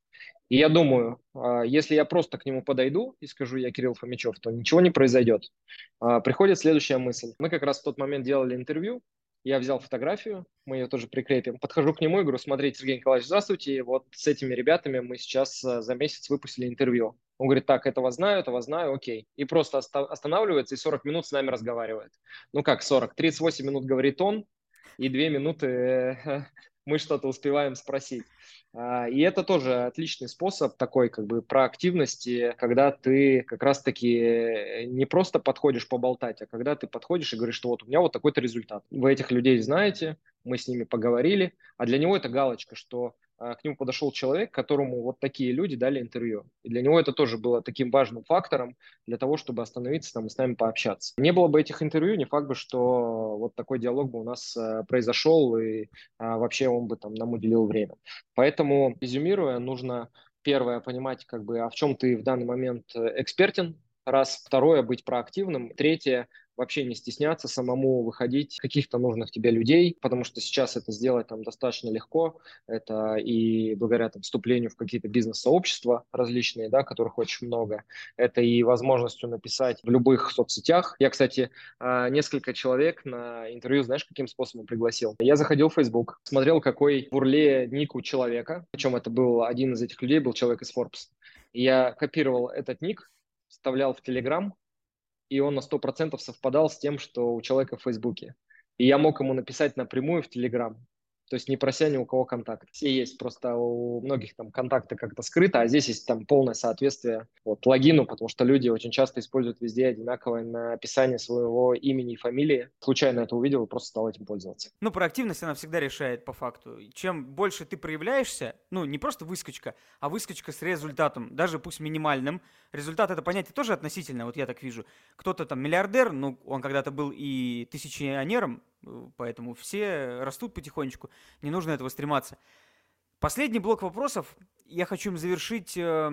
Speaker 2: И я думаю, а, если я просто к нему подойду и скажу, я Кирилл Фомичев, то ничего не произойдет. А, приходит следующая мысль. Мы как раз в тот момент делали интервью, я взял фотографию, мы ее тоже прикрепим. Подхожу к нему и говорю, смотрите, Сергей Николаевич, здравствуйте, вот с этими ребятами мы сейчас а, за месяц выпустили интервью. Он говорит, так, этого знаю, этого знаю, окей. И просто останавливается и 40 минут с нами разговаривает. Ну как 40? 38 минут говорит он, и 2 минуты э, мы что-то успеваем спросить. А, и это тоже отличный способ такой как бы проактивности, когда ты как раз-таки не просто подходишь поболтать, а когда ты подходишь и говоришь, что вот у меня вот такой-то результат. Вы этих людей знаете, мы с ними поговорили, а для него это галочка, что к нему подошел человек, которому вот такие люди дали интервью. И для него это тоже было таким важным фактором для того, чтобы остановиться там и с нами пообщаться. Не было бы этих интервью, не факт бы, что вот такой диалог бы у нас а, произошел, и а, вообще он бы там нам уделил время. Поэтому, резюмируя, нужно первое понимать, как бы, а в чем ты в данный момент э, экспертен, раз. Второе, быть проактивным. Третье, вообще не стесняться самому выходить каких-то нужных тебе людей, потому что сейчас это сделать там достаточно легко. Это и благодаря там, вступлению в какие-то бизнес-сообщества различные, да, которых очень много. Это и возможностью написать в любых соцсетях. Я, кстати, а, несколько человек на интервью, знаешь, каким способом пригласил? Я заходил в Facebook, смотрел, какой в урле ник у человека, причем это был один из этих людей, был человек из Forbes. Я копировал этот ник, вставлял в Telegram, и он на 100% совпадал с тем, что у человека в Фейсбуке. И я мог ему написать напрямую в Телеграм, то есть не прося ни у кого контакт. Все есть, просто у многих там контакты как-то скрыто, а здесь есть там полное соответствие вот, логину, потому что люди очень часто используют везде одинаковое написание своего имени и фамилии. Случайно это увидел и просто стал этим пользоваться.
Speaker 1: Ну, проактивность, она всегда решает по факту. Чем больше ты проявляешься, ну, не просто выскочка, а выскочка с результатом, даже пусть минимальным. Результат это понятие тоже относительно, вот я так вижу. Кто-то там миллиардер, ну, он когда-то был и Э, поэтому все растут потихонечку, не нужно этого стрематься. Последний блок вопросов я хочу им завершить э,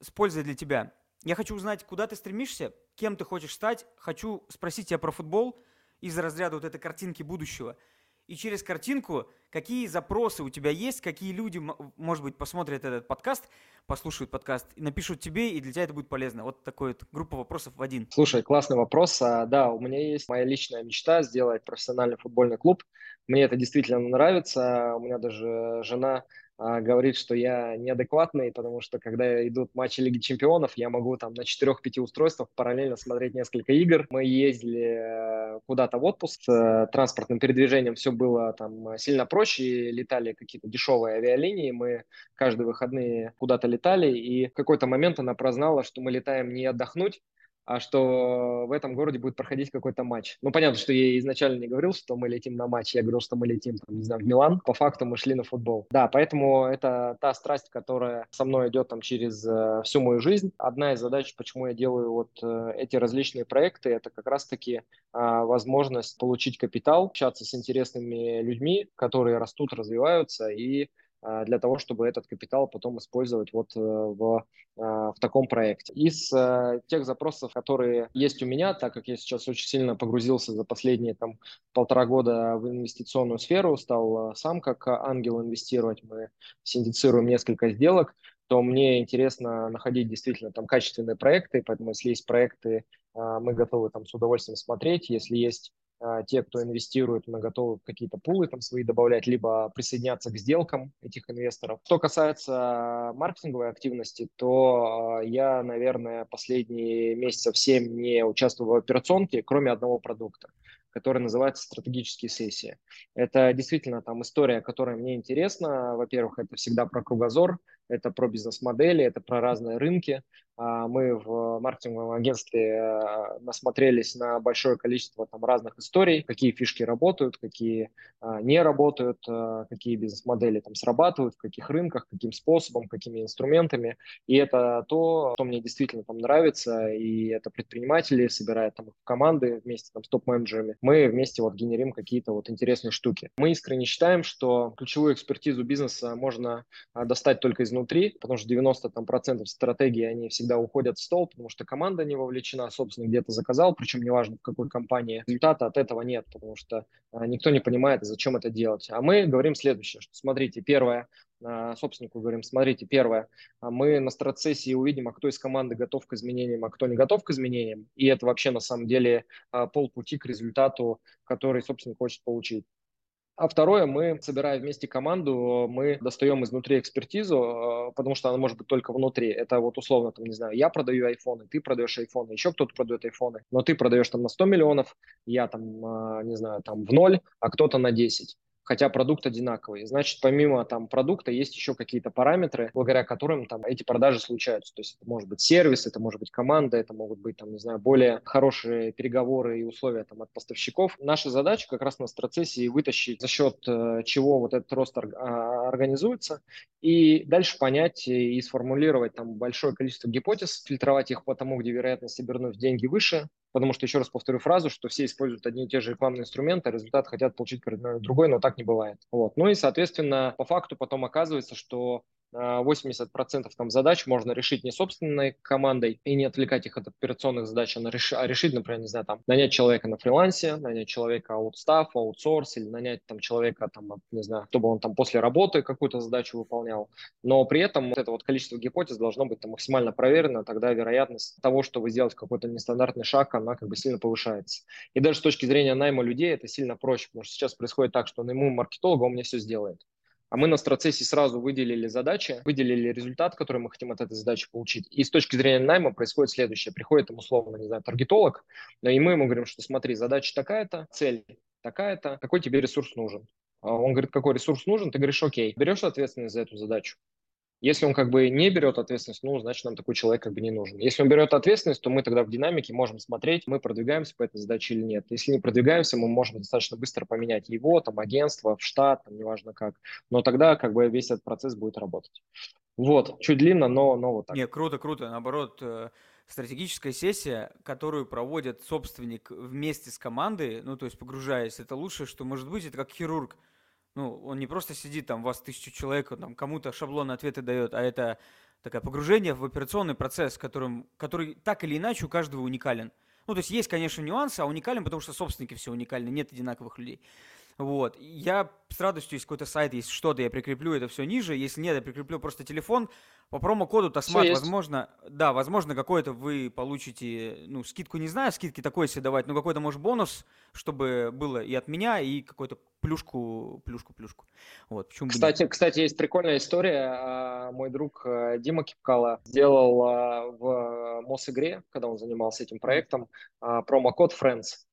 Speaker 1: с пользой для тебя. Я хочу узнать, куда ты стремишься, кем ты хочешь стать. Хочу спросить тебя про футбол из разряда вот этой картинки будущего – и через картинку, какие запросы у тебя есть, какие люди, может быть, посмотрят этот подкаст, послушают подкаст и напишут тебе, и для тебя это будет полезно. Вот такой вот группа вопросов в один.
Speaker 2: Слушай, классный вопрос. А, да, у меня есть моя личная мечта сделать профессиональный футбольный клуб. Мне это действительно нравится. У меня даже жена говорит, что я неадекватный, потому что когда идут матчи Лиги Чемпионов, я могу там на 4-5 устройствах параллельно смотреть несколько игр. Мы ездили э, куда-то в отпуск с э, транспортным передвижением, все было там сильно проще, летали какие-то дешевые авиалинии, мы каждые выходные куда-то летали, и в какой-то момент она прознала, что мы летаем не отдохнуть, а что в этом городе будет проходить какой-то матч. Ну, понятно, что я изначально не говорил, что мы летим на матч, я говорил, что мы летим, там, не знаю, в Милан. По факту мы шли на футбол. Да, поэтому это та страсть, которая со мной идет там через э, всю мою жизнь. Одна из задач, почему я делаю вот э, эти различные проекты, это как раз-таки э, возможность получить капитал, общаться с интересными людьми, которые растут, развиваются и а, для того, чтобы этот капитал потом использовать вот э, в, а, в таком проекте. Из э, тех запросов, которые есть у меня, так как я сейчас очень сильно погрузился за последние там полтора года в инвестиционную сферу, стал э, сам как ангел инвестировать, мы синдицируем несколько сделок, то мне интересно находить действительно там качественные проекты, поэтому если есть проекты, а, мы готовы там с удовольствием смотреть, если есть а, те, кто инвестирует, мы готовы какие-то пулы там свои добавлять, либо присоединяться к сделкам этих инвесторов. Что касается маркетинговой активности, то а, я, наверное, последние месяцев 7 не участвую в операционке, кроме одного продукта который называется «Стратегические сессии». Это действительно там история, которая мне интересна. Во-первых, это всегда про кругозор, это про бизнес-модели, это про разные рынки. А, мы в маркетинговом агентстве а, насмотрелись на большое количество там разных историй, какие фишки работают, какие а, не работают, какие бизнес-модели там срабатывают, в каких рынках, каким способом, какими инструментами. И это то, что мне действительно там нравится, и это предприниматели собирают там команды вместе там, с топ-менеджерами. Мы вместе вот генерим какие-то вот интересные штуки. Мы искренне считаем, что ключевую экспертизу бизнеса можно достать только изнутри, потому что 90 там, процентов стратегии, они всегда уходят в стол, потому что команда не вовлечена, собственно, где-то заказал, причем неважно в какой компании, результата от этого нет, потому что а, никто не понимает, зачем это делать. А мы говорим следующее, что смотрите, первое, а, собственнику говорим, смотрите, первое, а мы на страцессии увидим, а кто из команды готов к изменениям, а кто не готов к изменениям, и это вообще на самом деле полпути к результату, который собственник хочет получить. А второе, мы, собирая вместе команду, мы достаем изнутри экспертизу, э, потому что она может быть только внутри. Это вот условно, там, не знаю, я продаю айфоны, ты продаешь айфоны, еще кто-то продает айфоны, но ты продаешь там на 100 миллионов, я там, э, не знаю, там в ноль, а кто-то на 10 хотя продукт одинаковый. Значит, помимо там продукта есть еще какие-то параметры, благодаря которым там эти продажи случаются. То есть это может быть сервис, это может быть команда, это могут быть там, не знаю, более хорошие переговоры и условия там от поставщиков. Наша задача как раз на страцессии вытащить за счет э, чего вот этот рост а, организуется и дальше понять и сформулировать там большое количество гипотез, фильтровать их по тому, где вероятность обернуть деньги выше, потому что, еще раз повторю фразу, что все используют одни и те же рекламные инструменты, а результат хотят получить другой, но так не бывает. Вот. Ну и, соответственно, по факту потом оказывается, что 80% а, там задач можно решить не собственной командой и не отвлекать их от операционных задач, а, а решить, например, не знаю, там, нанять человека на фрилансе, нанять человека аутстаф, аутсорс, или нанять там человека, там, не знаю, чтобы он там после работы какую-то задачу выполнял. Но при этом вот это вот количество гипотез должно быть там максимально проверено, тогда вероятность того, что вы сделаете какой-то нестандартный шаг, она как бы сильно повышается. И даже с точки зрения найма людей это сильно проще, потому что сейчас происходит так, что найму маркетолога, он мне все сделает. А мы на страцессе сразу выделили задачи, выделили результат, который мы хотим от этой задачи получить. И с точки зрения найма происходит следующее. Приходит ему условно, не знаю, таргетолог, и мы ему говорим, что смотри, задача такая-то, цель такая-то, какой тебе ресурс нужен. А он говорит, какой ресурс нужен, ты говоришь, окей, берешь ответственность за эту задачу. Если он как бы не берет ответственность, ну, значит, нам такой человек как бы не нужен. Если он берет ответственность, то мы тогда в динамике можем смотреть, мы продвигаемся по этой задаче или нет. Если не продвигаемся, мы можем достаточно быстро поменять его, там, агентство, в штат, там, неважно как. Но тогда как бы весь этот процесс будет работать. Вот, чуть длинно, но, но вот так.
Speaker 1: Не, круто, круто. Наоборот, э, стратегическая сессия, которую проводит собственник вместе с командой, ну, то есть погружаясь, это лучшее, что может быть, это как хирург ну, он не просто сидит там, у вас тысячу человек, он там кому-то шаблон ответы дает, а это такое погружение в операционный процесс, которым, который так или иначе у каждого уникален. Ну, то есть есть, конечно, нюансы, а уникален, потому что собственники все уникальны, нет одинаковых людей. Вот. Я с радостью, есть какой-то сайт, есть что-то, я прикреплю это все ниже. Если нет, я прикреплю просто телефон. По промокоду Тасмат, возможно, да, возможно, какой-то вы получите, ну, скидку не знаю, скидки такой себе давать, но какой-то, может, бонус, чтобы было и от меня, и какой-то плюшку, плюшку, плюшку. Вот,
Speaker 2: почему кстати, кстати, есть прикольная история. А, мой друг э, Дима Кипкала сделал а, в Мосигре, когда он занимался этим проектом, а, промокод Friends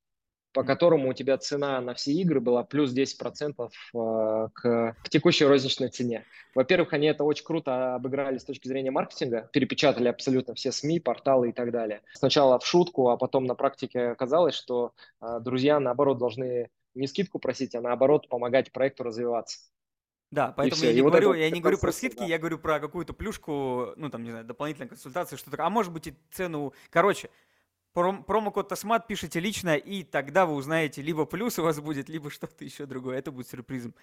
Speaker 2: по которому у тебя цена на все игры была плюс 10% э, к, к текущей розничной цене. Во-первых, они это очень круто обыграли с точки зрения маркетинга, перепечатали абсолютно все СМИ, порталы и так далее. Сначала в шутку, а потом на практике оказалось, что э, друзья, наоборот, должны не скидку просить, а наоборот помогать проекту развиваться.
Speaker 1: Да, поэтому я не, вот говорю, я не говорю про скидки, да. я говорю про какую-то плюшку, ну там, не знаю, дополнительную консультацию, что-то, а может быть и цену, короче, Пром промокод Тасмат пишите лично, и тогда вы узнаете, либо плюс у вас будет, либо что-то еще другое. Это будет сюрпризом.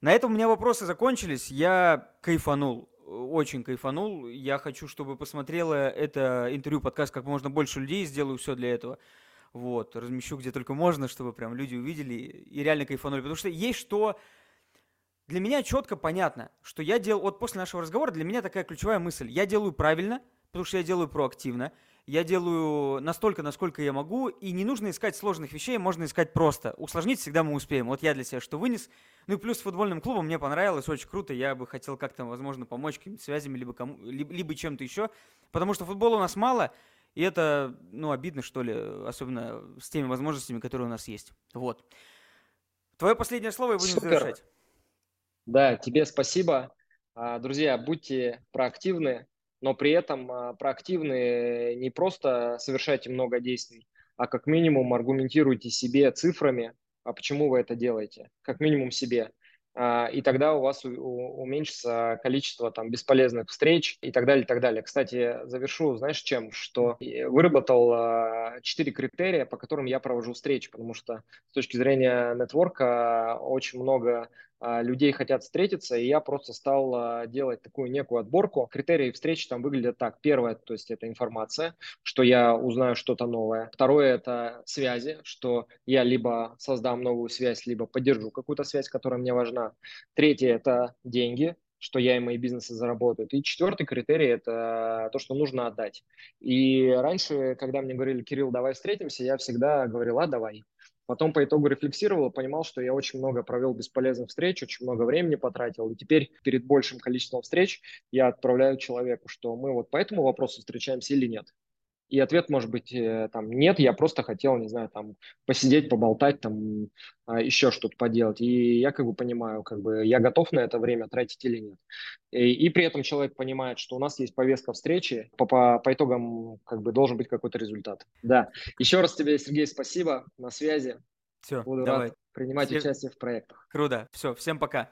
Speaker 1: На этом у меня вопросы закончились. Я кайфанул, очень кайфанул. Я хочу, чтобы посмотрело это интервью, подкаст как можно больше людей. Сделаю все для этого. Вот, размещу где только можно, чтобы прям люди увидели и реально кайфанули. Потому что есть что... Для меня четко понятно, что я делал... Вот после нашего разговора для меня такая ключевая мысль. Я делаю правильно, потому что я делаю проактивно я делаю настолько, насколько я могу, и не нужно искать сложных вещей, можно искать просто. Усложнить всегда мы успеем. Вот я для себя что вынес. Ну и плюс футбольным клубом мне понравилось, очень круто. Я бы хотел как-то, возможно, помочь какими-то связями, либо, кому, либо, либо чем-то еще. Потому что футбола у нас мало, И это, ну, обидно, что ли, особенно с теми возможностями, которые у нас есть. Вот. Твое последнее слово и будем Супер. завершать.
Speaker 2: Да, тебе спасибо. А, друзья, будьте проактивны, но при этом а, проактивны не просто совершайте много действий, а как минимум аргументируйте себе цифрами, а почему вы это делаете, как минимум себе. А, и тогда у вас уменьшится количество там бесполезных встреч и так далее, и так далее. Кстати, завершу, знаешь, чем? Что выработал а, четыре критерия, по которым я провожу встречи, потому что с точки зрения нетворка очень много людей хотят встретиться, и я просто стал а, делать такую некую отборку. Критерии встречи там выглядят так. Первое, то есть это информация, что я узнаю что-то новое. Второе, это связи, что я либо создам новую связь, либо поддержу какую-то связь, которая мне важна. Третье, это деньги, что я и мои бизнесы заработают. И четвертый критерий – это то, что нужно отдать. И раньше, когда мне говорили, Кирилл, давай встретимся, я всегда говорил, а давай. Потом по итогу рефлексировал, понимал, что я очень много провел бесполезных встреч, очень много времени потратил. И теперь перед большим количеством встреч я отправляю человеку, что мы вот по этому вопросу встречаемся или нет. И ответ может быть э, там нет, я просто хотел, не знаю, там посидеть, поболтать, там а, еще что-то поделать. И я как бы понимаю, как бы я готов на это время тратить или нет. И, и при этом человек понимает, что у нас есть повестка встречи, по, по, по итогам как бы должен быть какой-то результат. Да. Еще раз тебе, Сергей, спасибо. На связи.
Speaker 1: Все,
Speaker 2: Буду давай. рад принимать Всем... участие в проектах.
Speaker 1: Круто. Все, всем пока.